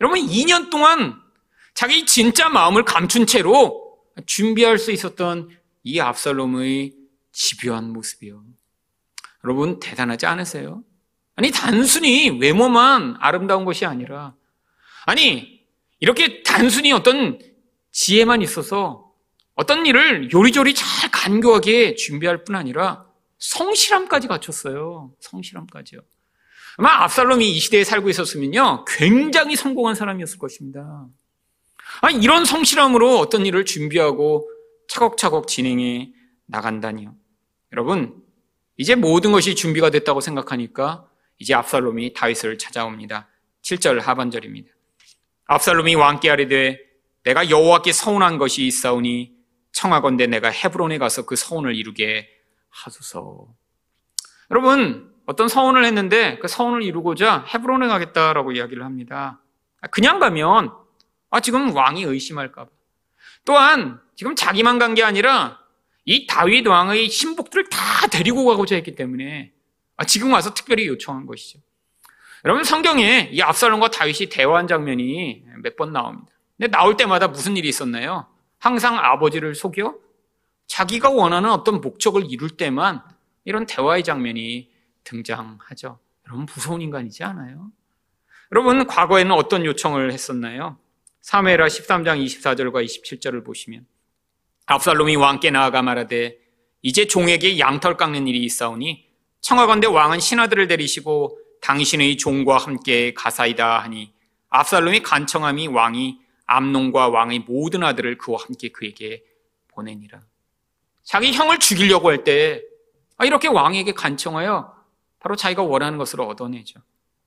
[SPEAKER 1] 여러분 2년 동안 자기 진짜 마음을 감춘 채로 준비할 수 있었던 이 압살롬의 집요한 모습이요. 여러분 대단하지 않으세요? 아니 단순히 외모만 아름다운 것이 아니라 아니 이렇게 단순히 어떤 지혜만 있어서 어떤 일을 요리조리 잘 간교하게 준비할 뿐 아니라 성실함까지 갖췄어요. 성실함까지요. 아마 압살롬이 이 시대에 살고 있었으면요. 굉장히 성공한 사람이었을 것입니다. 아니, 이런 성실함으로 어떤 일을 준비하고 차곡차곡 진행해 나간다니요. 여러분, 이제 모든 것이 준비가 됐다고 생각하니까 이제 압살롬이 다윗을 찾아옵니다. 7절 하반절입니다. 압살롬이 왕께 아뢰되 내가 여호와께 서운한 것이 있사오니 청하건대 내가 헤브론에 가서 그 서운을 이루게 하소서. 여러분, 어떤 서운을 했는데 그 서운을 이루고자 헤브론에 가겠다라고 이야기를 합니다. 그냥 가면 아 지금 왕이 의심할까 봐. 또한 지금 자기만 간 게 아니라 이 다윗 왕의 신복들을 다 데리고 가고자 했기 때문에 아, 지금 와서 특별히 요청한 것이죠. 여러분 성경에 이 압살롬과 다윗이 대화한 장면이 몇 번 나옵니다. 근데 나올 때마다 무슨 일이 있었나요? 항상 아버지를 속여 자기가 원하는 어떤 목적을 이룰 때만 이런 대화의 장면이 등장하죠. 여러분 무서운 인간이지 않아요? 여러분 과거에는 어떤 요청을 했었나요? 사무엘하 13장 24절과 27절을 보시면 압살롬이 왕께 나아가 말하되 이제 종에게 양털 깎는 일이 있사오니 청하건대 왕은 신하들을 데리시고 당신의 종과 함께 가사이다 하니 압살롬이 간청함이 왕이 암론과 왕의 모든 아들을 그와 함께 그에게 보내니라. 자기 형을 죽이려고 할때 아, 이렇게 왕에게 간청하여 바로 자기가 원하는 것을 얻어내죠.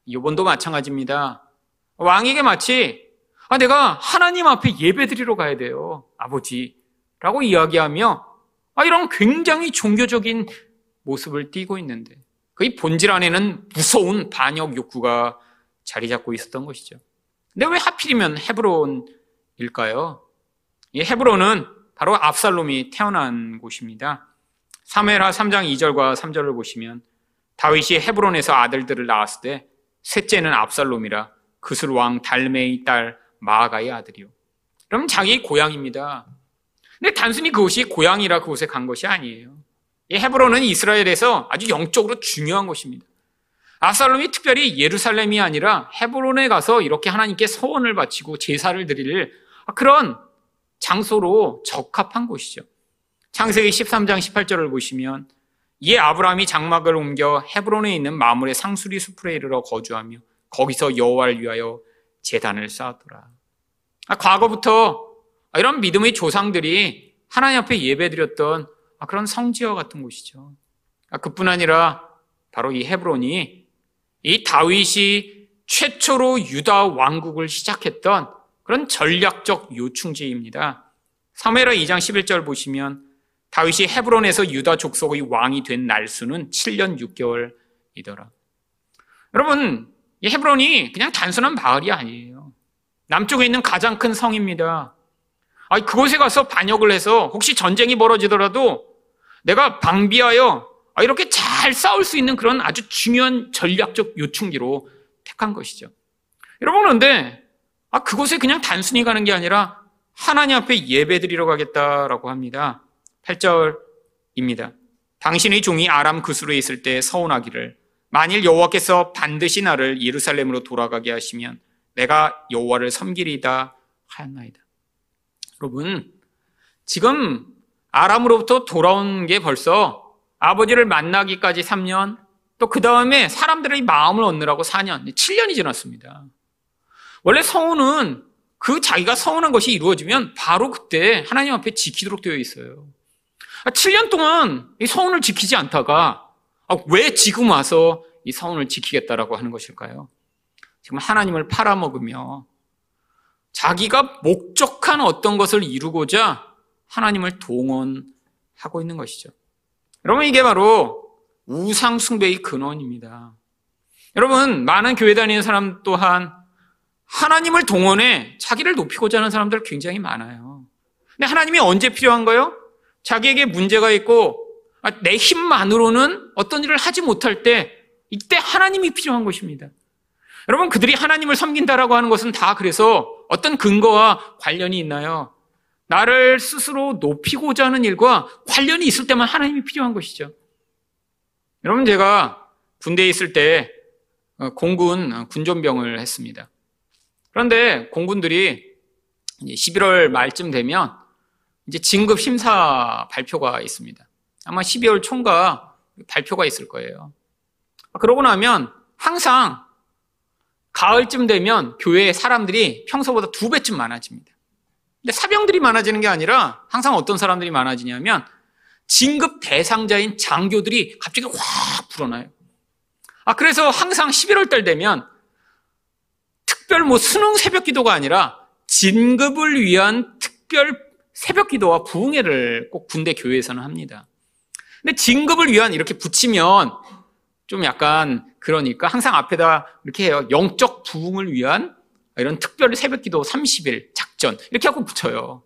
[SPEAKER 1] 이번도 마찬가지입니다. 왕에게 마치 아, 내가 하나님 앞에 예배드리러 가야 돼요. 아버지라고 이야기하며 아, 이런 굉장히 종교적인 모습을 띠고 있는데 그의 본질 안에는 무서운 반역 욕구가 자리 잡고 있었던 것이죠. 근데 왜 하필이면 헤브론일까요? 이 헤브론은 바로 압살롬이 태어난 곳입니다. 사무엘하 3장 2절과 3절을 보시면 다윗이 헤브론에서 아들들을 낳았을 때 셋째는 압살롬이라 그술 왕 달메의 딸 마아가의 아들이요. 그럼 자기 고향입니다. 근데 단순히 그곳이 고향이라 그곳에 간 것이 아니에요. 이 헤브론은 이스라엘에서 아주 영적으로 중요한 곳입니다. 압살롬이 특별히 예루살렘이 아니라 헤브론에 가서 이렇게 하나님께 서원을 바치고 제사를 드릴 그런 장소로 적합한 곳이죠. 창세기 13장 18절을 보시면 이에 아브라함이 장막을 옮겨 헤브론에 있는 마물의 상수리 숲에 이르러 거주하며 거기서 여호와를 위하여 제단을 쌓았더라. 아, 과거부터 이런 믿음의 조상들이 하나님 앞에 예배드렸던 그런 성지와 같은 곳이죠. 아, 그뿐 아니라 바로 이 헤브론이 이 다윗이 최초로 유다 왕국을 시작했던 그런 전략적 요충지입니다. 사무엘하 2장 11절 보시면 다윗이 헤브론에서 유다 족속의 왕이 된 날수는 7년 6개월이더라. 여러분, 이 헤브론이 그냥 단순한 마을이 아니에요. 남쪽에 있는 가장 큰 성입니다. 아, 그곳에 가서 반역을 해서 혹시 전쟁이 벌어지더라도 내가 방비하여 아, 이렇게 잘 싸울 수 있는 그런 아주 중요한 전략적 요충지로 택한 것이죠. 여러분, 그런데 아, 그곳에 그냥 단순히 가는 게 아니라 하나님 앞에 예배 드리러 가겠다라고 합니다. 8절입니다. 당신의 종이 아람 그수로에 있을 때 서운하기를 만일 여호와께서 반드시 나를 예루살렘으로 돌아가게 하시면 내가 여호와를 섬기리다 하였나이다. 여러분, 지금 아람으로부터 돌아온 게 벌써 아버지를 만나기까지 3년, 또 그 다음에 사람들의 마음을 얻느라고 4년, 7년이 지났습니다. 원래 성우는 그 자기가 서운한 것이 이루어지면 바로 그때 하나님 앞에 지키도록 되어 있어요. 7년 아, 동안 이 서운을 지키지 않다가 아, 왜 지금 와서 이 서운을 지키겠다라고 하는 것일까요? 지금 하나님을 팔아먹으며 자기가 목적한 어떤 것을 이루고자 하나님을 동원하고 있는 것이죠. 여러분 이게 바로 우상숭배의 근원입니다. 여러분 많은 교회 다니는 사람 또한 하나님을 동원해 자기를 높이고자 하는 사람들 굉장히 많아요. 근데 하나님이 언제 필요한 거요? 자기에게 문제가 있고 아, 내 힘만으로는 어떤 일을 하지 못할 때 이때 하나님이 필요한 것입니다. 여러분 그들이 하나님을 섬긴다라고 하는 것은 다 그래서 어떤 근거와 관련이 있나요? 나를 스스로 높이고자 하는 일과 관련이 있을 때만 하나님이 필요한 것이죠. 여러분 제가 군대에 있을 때 어, 공군 군전병을 했습니다. 그런데 공군들이 11월 말쯤 되면 이제 진급 심사 발표가 있습니다. 아마 12월 총과 발표가 있을 거예요. 그러고 나면 항상 가을쯤 되면 교회에 사람들이 평소보다 두 배쯤 많아집니다. 근데 사병들이 많아지는 게 아니라 항상 어떤 사람들이 많아지냐면 진급 대상자인 장교들이 갑자기 확 불어나요. 아, 그래서 항상 11월 달 되면 특별 뭐 수능 새벽 기도가 아니라 진급을 위한 특별 새벽 기도와 부흥회를 꼭 군대 교회에서는 합니다. 근데 진급을 위한 이렇게 붙이면 좀 약간 그러니까 항상 앞에다 이렇게 해요. 영적 부흥을 위한 이런 특별 새벽 기도 30일 작전 이렇게 하고 붙여요.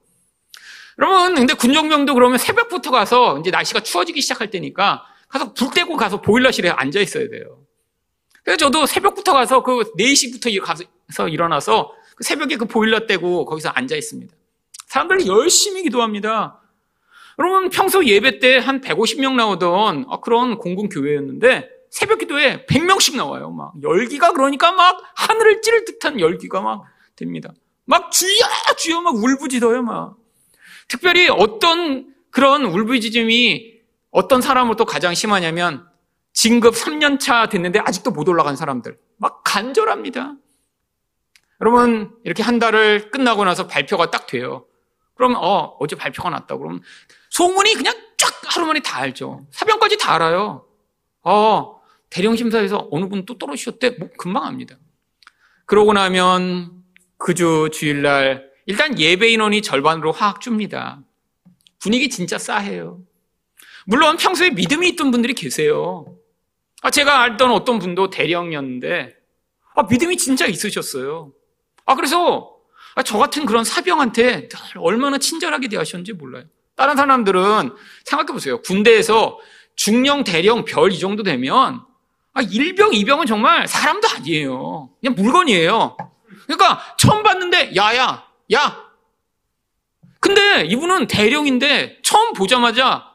[SPEAKER 1] 여러분 근데 군정병도 그러면 새벽부터 가서 이제 날씨가 추워지기 시작할 때니까 가서 불 떼고 가서 보일러실에 앉아 있어야 돼요. 그래서 저도 새벽부터 가서 그 4시부터 가서 일어나서 그 새벽에 그 보일러 떼고 거기서 앉아 있습니다. 사람들이 열심히 기도합니다. 여러분 평소 예배 때 한 150명 나오던 아, 그런 공군 교회였는데 새벽 기도에 100명씩 나와요. 막 열기가 그러니까 막 하늘을 찌를 듯한 열기가 막 됩니다. 막 주여 주여 막 울부짖어요 막. 특별히 어떤 그런 울부짖음이 어떤 사람으로 또 가장 심하냐면 진급 3년 차 됐는데 아직도 못 올라간 사람들 막 간절합니다. 여러분 이렇게 한 달을 끝나고 나서 발표가 딱 돼요. 그러면 어 어제 발표가 났다 그러면 소문이 그냥 쫙 하루 만에 다 알죠. 사병까지 다 알아요. 어 대령 심사에서 어느 분 또 떨어지셨대 뭐 금방 압니다. 그러고 나면 그 주 주일날 일단 예배 인원이 절반으로 확 줍니다. 분위기 진짜 싸해요. 물론 평소에 믿음이 있던 분들이 계세요. 아, 제가 알던 어떤 분도 대령이었는데, 아, 믿음이 진짜 있으셨어요. 아, 그래서, 아, 저 같은 그런 사병한테 얼마나 친절하게 대하셨는지 몰라요. 다른 사람들은, 생각해 보세요. 군대에서 중령, 대령, 별 이 정도 되면, 아, 일병, 이병은 정말 사람도 아니에요. 그냥 물건이에요. 그러니까, 처음 봤는데, 야야, 야! 근데 이분은 대령인데, 처음 보자마자,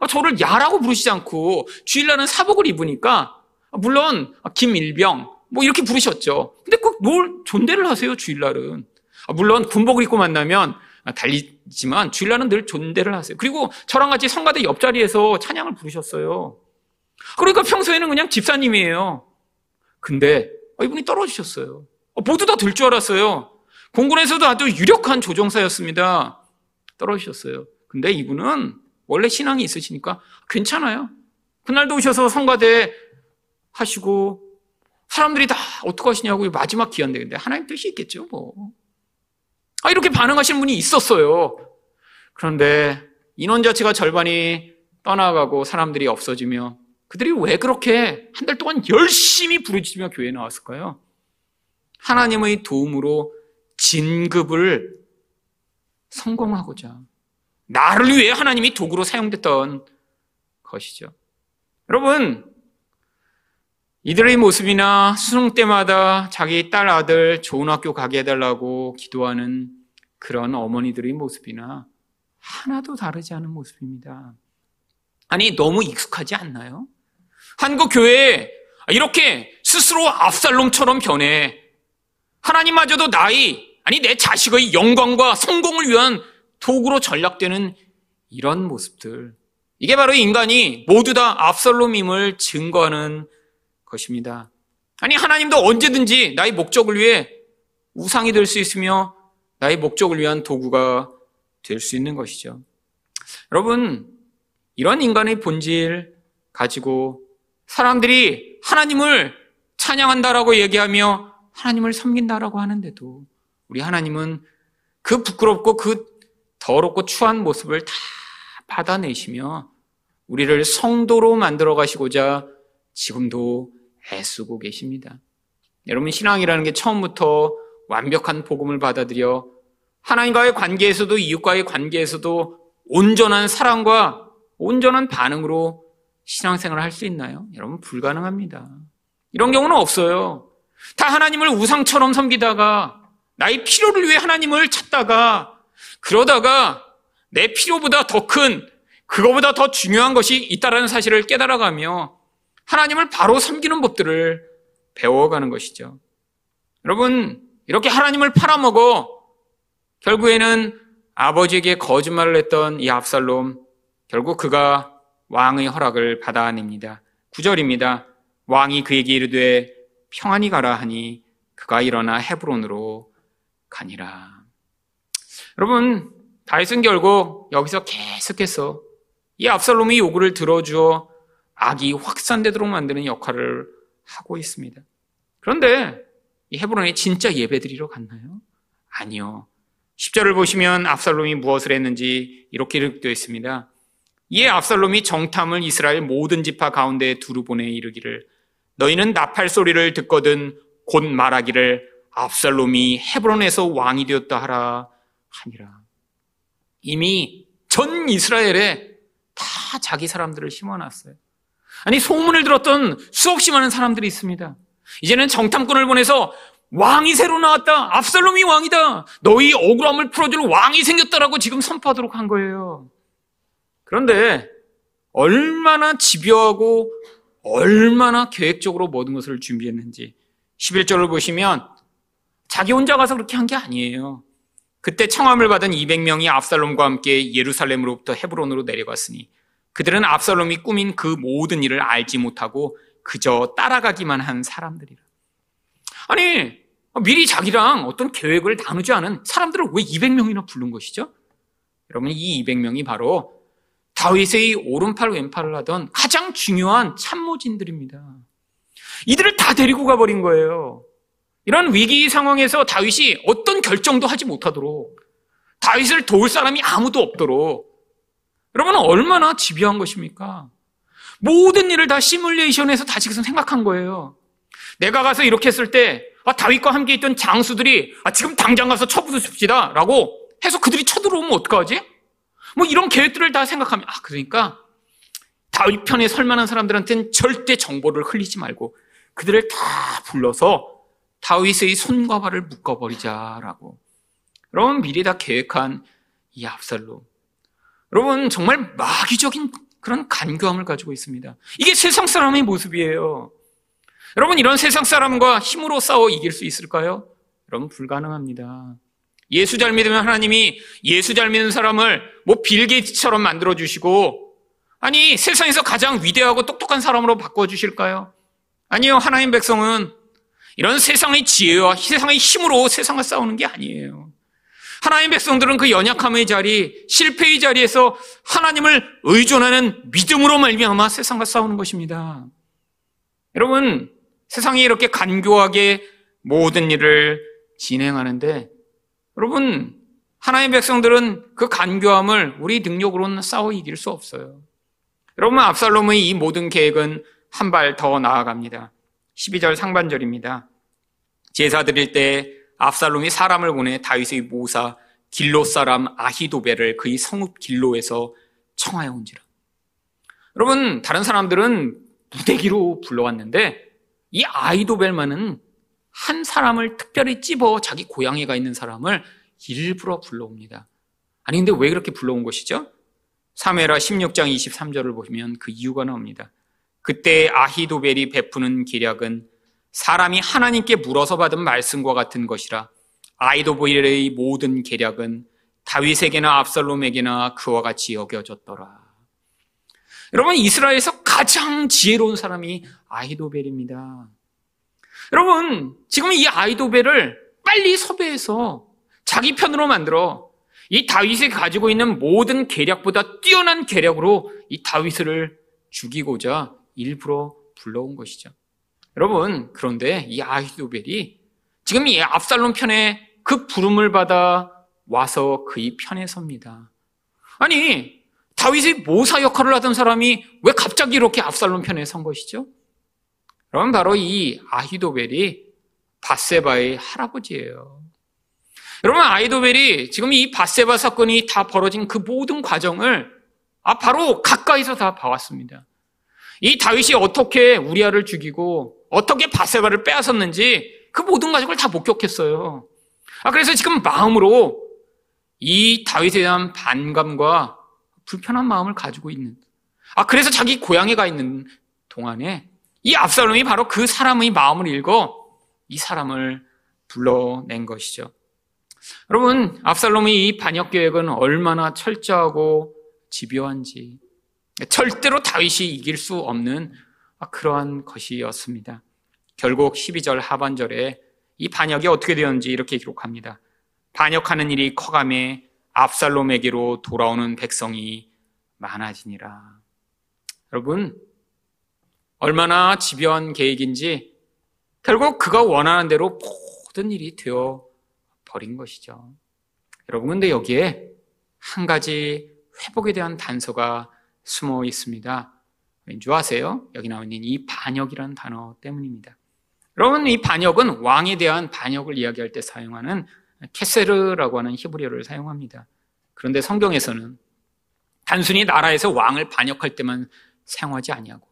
[SPEAKER 1] 아, 저를 야라고 부르시지 않고 주일날은 사복을 입으니까 물론 김일병 뭐 이렇게 부르셨죠. 근데 꼭 뭘 존대를 하세요 주일날은. 아, 물론 군복을 입고 만나면 달리지만 주일날은 늘 존대를 하세요. 그리고 저랑 같이 성가대 옆자리에서 찬양을 부르셨어요. 그러니까 평소에는 그냥 집사님이에요. 근데 아, 이분이 떨어지셨어요. 아, 모두 다 될 줄 알았어요. 공군에서도 아주 유력한 조종사였습니다. 떨어지셨어요. 근데 이분은 원래 신앙이 있으시니까 괜찮아요. 그날도 오셔서 성가대 하시고 사람들이 다 어떡하시냐고 마지막 기한대 근데 하나님 뜻이 있겠죠 뭐. 아 이렇게 반응하시는 분이 있었어요. 그런데 인원 자체가 절반이 떠나가고 사람들이 없어지며 그들이 왜 그렇게 한 달 동안 열심히 부르짖으며 교회에 나왔을까요? 하나님의 도움으로 진급을 성공하고자 나를 위해 하나님이 도구로 사용됐던 것이죠. 여러분, 이들의 모습이나 수능 때마다 자기 딸 아들 좋은 학교 가게 해달라고 기도하는 그런 어머니들의 모습이나 하나도 다르지 않은 모습입니다. 아니, 너무 익숙하지 않나요? 한국 교회에 이렇게 스스로 압살롬처럼 변해 하나님마저도 나의, 아니, 내 자식의 영광과 성공을 위한 도구로 전락되는 이런 모습들. 이게 바로 인간이 모두 다 압살롬임을 증거하는 것입니다. 아니, 하나님도 언제든지 나의 목적을 위해 우상이 될 수 있으며 나의 목적을 위한 도구가 될 수 있는 것이죠. 여러분, 이런 인간의 본질 가지고 사람들이 하나님을 찬양한다라고 얘기하며 하나님을 섬긴다라고 하는데도 우리 하나님은 그 부끄럽고 그 더럽고 추한 모습을 다 받아내시며 우리를 성도로 만들어 가시고자 지금도 애쓰고 계십니다. 여러분, 신앙이라는 게 처음부터 완벽한 복음을 받아들여 하나님과의 관계에서도 이웃과의 관계에서도 온전한 사랑과 온전한 반응으로 신앙생활을 할 수 있나요? 여러분, 불가능합니다. 이런 경우는 없어요. 다 하나님을 우상처럼 섬기다가 나의 필요를 위해 하나님을 찾다가 그러다가 내 필요보다 더 큰, 그거보다 더 중요한 것이 있다라는 사실을 깨달아가며 하나님을 바로 섬기는 법들을 배워가는 것이죠. 여러분, 이렇게 하나님을 팔아먹어 결국에는 아버지에게 거짓말을 했던 이 압살롬, 결국 그가 왕의 허락을 받아냅니다. 9절입니다. 왕이 그에게 이르되 평안히 가라 하니 그가 일어나 헤브론으로 가니라. 여러분, 다윗은 결국 여기서 계속해서 이 압살롬의 요구를 들어주어 악이 확산되도록 만드는 역할을 하고 있습니다. 그런데 이 헤브론에 진짜 예배드리러 갔나요? 아니요. 10절을 보시면 압살롬이 무엇을 했는지 이렇게 기록되어 있습니다. 이에 압살롬이 정탐을 이스라엘 모든 지파 가운데 두루 보내 이르기를 너희는 나팔 소리를 듣거든 곧 말하기를 압살롬이 헤브론에서 왕이 되었다 하라 하니라. 이미 전 이스라엘에 다 자기 사람들을 심어놨어요. 아니, 소문을 들었던 수없이 많은 사람들이 있습니다. 이제는 정탐꾼을 보내서 왕이 새로 나왔다. 압살롬이 왕이다. 너희 억울함을 풀어줄 왕이 생겼다라고 지금 선포하도록 한 거예요. 그런데 얼마나 집요하고 얼마나 계획적으로 모든 것을 준비했는지 11절을 보시면 자기 혼자 가서 그렇게 한 게 아니에요. 그때 청함을 받은 200명이 압살롬과 함께 예루살렘으로부터 헤브론으로 내려갔으니 그들은 압살롬이 꾸민 그 모든 일을 알지 못하고 그저 따라가기만 한 사람들이라. 아니, 미리 자기랑 어떤 계획을 나누지 않은 사람들을 왜 200명이나 부른 것이죠? 여러분, 이 200명이 바로 다윗의 오른팔 왼팔을 하던 가장 중요한 참모진들입니다. 이들을 다 데리고 가버린 거예요. 이런 위기 상황에서 다윗이 어떤 결정도 하지 못하도록 다윗을 도울 사람이 아무도 없도록 여러분 얼마나 집요한 것입니까? 모든 일을 다 시뮬레이션해서 다 지금 생각한 거예요. 내가 가서 이렇게 했을 때 아, 다윗과 함께 있던 장수들이 아, 지금 당장 가서 쳐부수십시다 라고 해서 그들이 쳐들어오면 어떡하지? 뭐 이런 계획들을 다 생각하면 아 그러니까 다윗 편에 설 만한 사람들한테는 절대 정보를 흘리지 말고 그들을 다 불러서 다윗의 손과 발을 묶어버리자라고. 여러분 미리 다 계획한 이 압살롬. 여러분 정말 마귀적인 그런 간교함을 가지고 있습니다. 이게 세상 사람의 모습이에요. 여러분 이런 세상 사람과 힘으로 싸워 이길 수 있을까요? 여러분 불가능합니다. 예수 잘 믿으면 하나님이 예수 잘 믿는 사람을 뭐 빌게이츠처럼 만들어 주시고 아니 세상에서 가장 위대하고 똑똑한 사람으로 바꿔 주실까요? 아니요. 하나님 백성은 이런 세상의 지혜와 세상의 힘으로 세상을 싸우는 게 아니에요. 하나님 백성들은 그 연약함의 자리, 실패의 자리에서 하나님을 의존하는 믿음으로 말미암아 세상과 싸우는 것입니다. 여러분, 세상이 이렇게 간교하게 모든 일을 진행하는데 여러분, 하나님 백성들은 그 간교함을 우리 능력으로는 싸워 이길 수 없어요. 여러분, 압살롬의 이 모든 계획은 한 발 더 나아갑니다. 12절 상반절입니다. 제사 드릴 때 압살롬이 사람을 보내 다윗의 모사 길로 사람 아히도벨을 그의 성읍 길로에서 청하여 온지라. 여러분, 다른 사람들은 무대기로 불러왔는데 이 아히도벨만은 한 사람을 특별히 찝어 자기 고향에 가 있는 사람을 일부러 불러옵니다. 아니 근데 왜 그렇게 불러온 것이죠? 3회라 16장 23절을 보시면 그 이유가 나옵니다. 그때 아히도벨이 베푸는 기략은 사람이 하나님께 물어서 받은 말씀과 같은 것이라 아이도벨의 모든 계략은 다윗에게나 압살롬에게나 그와 같이 여겨졌더라. 여러분 이스라엘에서 가장 지혜로운 사람이 아히도벨입니다. 여러분, 지금 이 아이도벨을 빨리 섭외해서 자기 편으로 만들어 이 다윗이 가지고 있는 모든 계략보다 뛰어난 계략으로 이 다윗을 죽이고자 일부러 불러온 것이죠. 여러분, 그런데 이 아히도벨이 지금 이 압살롬 편에 그 부름을 받아 와서 그의 편에 섭니다. 아니, 다윗의 모사 역할을 하던 사람이 왜 갑자기 이렇게 압살롬 편에 선 것이죠? 그럼 바로 이 아히도벨이 바세바의 할아버지예요. 여러분 아히도벨이 지금 이 바세바 사건이 다 벌어진 그 모든 과정을 아 바로 가까이서 다 봐왔습니다. 이 다윗이 어떻게 우리아를 죽이고 어떻게 바세바를 빼앗았는지 그 모든 과정을 다 목격했어요. 아 그래서 지금 마음으로 이 다윗에 대한 반감과 불편한 마음을 가지고 있는 아 그래서 자기 고향에 가 있는 동안에 이 압살롬이 바로 그 사람의 마음을 읽어 이 사람을 불러낸 것이죠. 여러분, 압살롬의 이 반역 계획은 얼마나 철저하고 집요한지 절대로 다윗이 이길 수 없는 그러한 것이었습니다. 결국 12절 하반절에 이 반역이 어떻게 되었는지 이렇게 기록합니다. 반역하는 일이 커감에 압살롬에게로 돌아오는 백성이 많아지니라. 여러분, 얼마나 집요한 계획인지 결국 그가 원하는 대로 모든 일이 되어 버린 것이죠. 여러분, 근데 여기에 한 가지 회복에 대한 단서가 숨어 있습니다. 왠지 아세요? 여기 나와 있는 이 반역이라는 단어 때문입니다. 여러분, 이 반역은 왕에 대한 반역을 이야기할 때 사용하는 케세르라고 하는 히브리어를 사용합니다. 그런데 성경에서는 단순히 나라에서 왕을 반역할 때만 사용하지 아니하고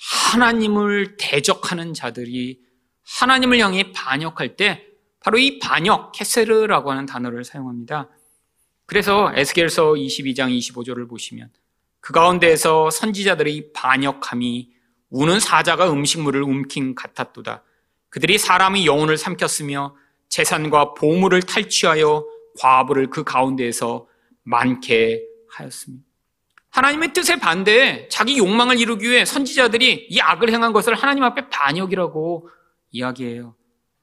[SPEAKER 1] 하나님을 대적하는 자들이 하나님을 향해 반역할 때 바로 이 반역, 케세르라고 하는 단어를 사용합니다. 그래서 에스겔서 22장 25절을 보시면 그 가운데에서 선지자들의 반역함이 우는 사자가 음식물을 움킨 같았도다. 그들이 사람의 영혼을 삼켰으며 재산과 보물을 탈취하여 과부를 그 가운데에서 많게 하였습니다. 하나님의 뜻에 반대해 자기 욕망을 이루기 위해 선지자들이 이 악을 행한 것을 하나님 앞에 반역이라고 이야기해요.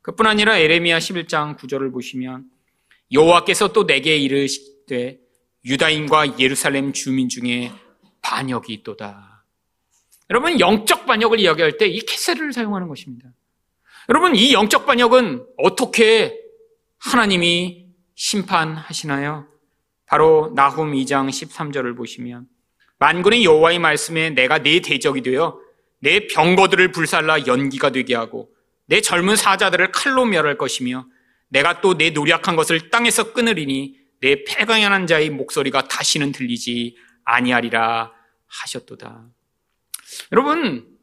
[SPEAKER 1] 그뿐 아니라 에레미야 11장 9절을 보시면 여호와께서 또 내게 이르시되 유다인과 예루살렘 주민 중에 반역이 있도다. 여러분 영적 반역을 이야기할 때 이 캐세를 사용하는 것입니다. 여러분 이 영적 반역은 어떻게 하나님이 심판하시나요? 바로 나훔 2장 13절을 보시면 만군의 여호와의 말씀에 내가 내 대적이 되어 내 병거들을 불살라 연기가 되게 하고 내 젊은 사자들을 칼로 멸할 것이며 내가 또 내 노력한 것을 땅에서 끊으리니 내 패강한 자의 목소리가 다시는 들리지 아니하리라 하셨도다. 여러분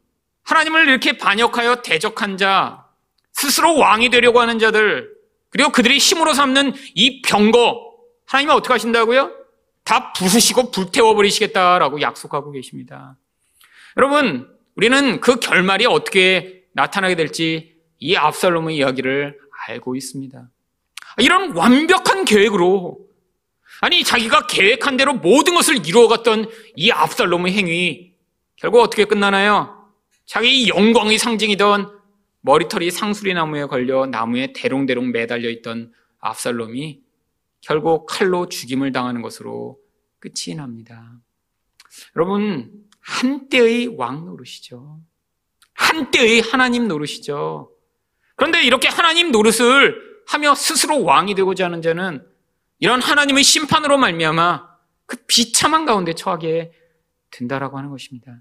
[SPEAKER 1] 하나님을 이렇게 반역하여 대적한 자, 스스로 왕이 되려고 하는 자들, 그리고 그들이 힘으로 삼는 이 병거, 하나님은 어떻게 하신다고요? 다 부수시고 불태워버리시겠다라고 약속하고 계십니다. 여러분, 우리는 그 결말이 어떻게 나타나게 될지 이 압살롬의 이야기를 알고 있습니다. 이런 완벽한 계획으로, 아니, 자기가 계획한 대로 모든 것을 이루어갔던 이 압살롬의 행위, 결국 어떻게 끝나나요? 자기 영광의 상징이던 머리털이 상수리 나무에 걸려 나무에 대롱대롱 매달려 있던 압살롬이 결국 칼로 죽임을 당하는 것으로 끝이 납니다. 여러분, 한때의 왕 노릇이죠. 한때의 하나님 노릇이죠. 그런데 이렇게 하나님 노릇을 하며 스스로 왕이 되고자 하는 자는 이런 하나님의 심판으로 말미암아 그 비참한 가운데 처하게 된다라고 하는 것입니다.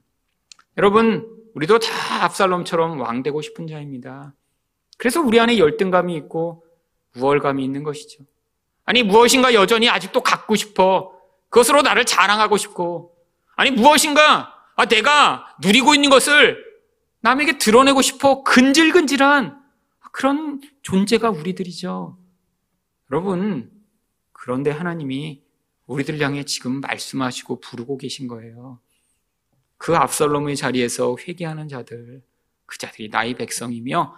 [SPEAKER 1] 여러분, 우리도 다 압살롬처럼 왕 되고 싶은 자입니다. 그래서 우리 안에 열등감이 있고 우월감이 있는 것이죠. 아니, 무엇인가 여전히 아직도 갖고 싶어. 그것으로 나를 자랑하고 싶고. 아니, 무엇인가 아, 내가 누리고 있는 것을 남에게 드러내고 싶어. 근질근질한 그런 존재가 우리들이죠. 여러분, 그런데 하나님이 우리들 향해 지금 말씀하시고 부르고 계신 거예요. 그 압살롬의 자리에서 회개하는 자들, 그 자들이 나의 백성이며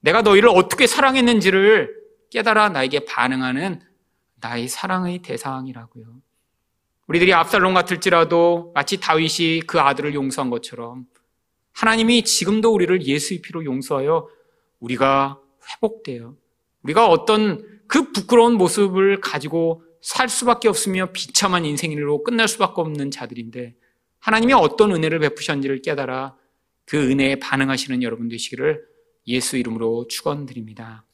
[SPEAKER 1] 내가 너희를 어떻게 사랑했는지를 깨달아 나에게 반응하는 나의 사랑의 대상이라고요. 우리들이 압살롬 같을지라도 마치 다윗이 그 아들을 용서한 것처럼 하나님이 지금도 우리를 예수의 피로 용서하여 우리가 회복돼요. 우리가 어떤 그 부끄러운 모습을 가지고 살 수밖에 없으며 비참한 인생으로 끝날 수밖에 없는 자들인데 하나님이 어떤 은혜를 베푸셨는지를 깨달아 그 은혜에 반응하시는 여러분 되시기를 예수 이름으로 축원드립니다.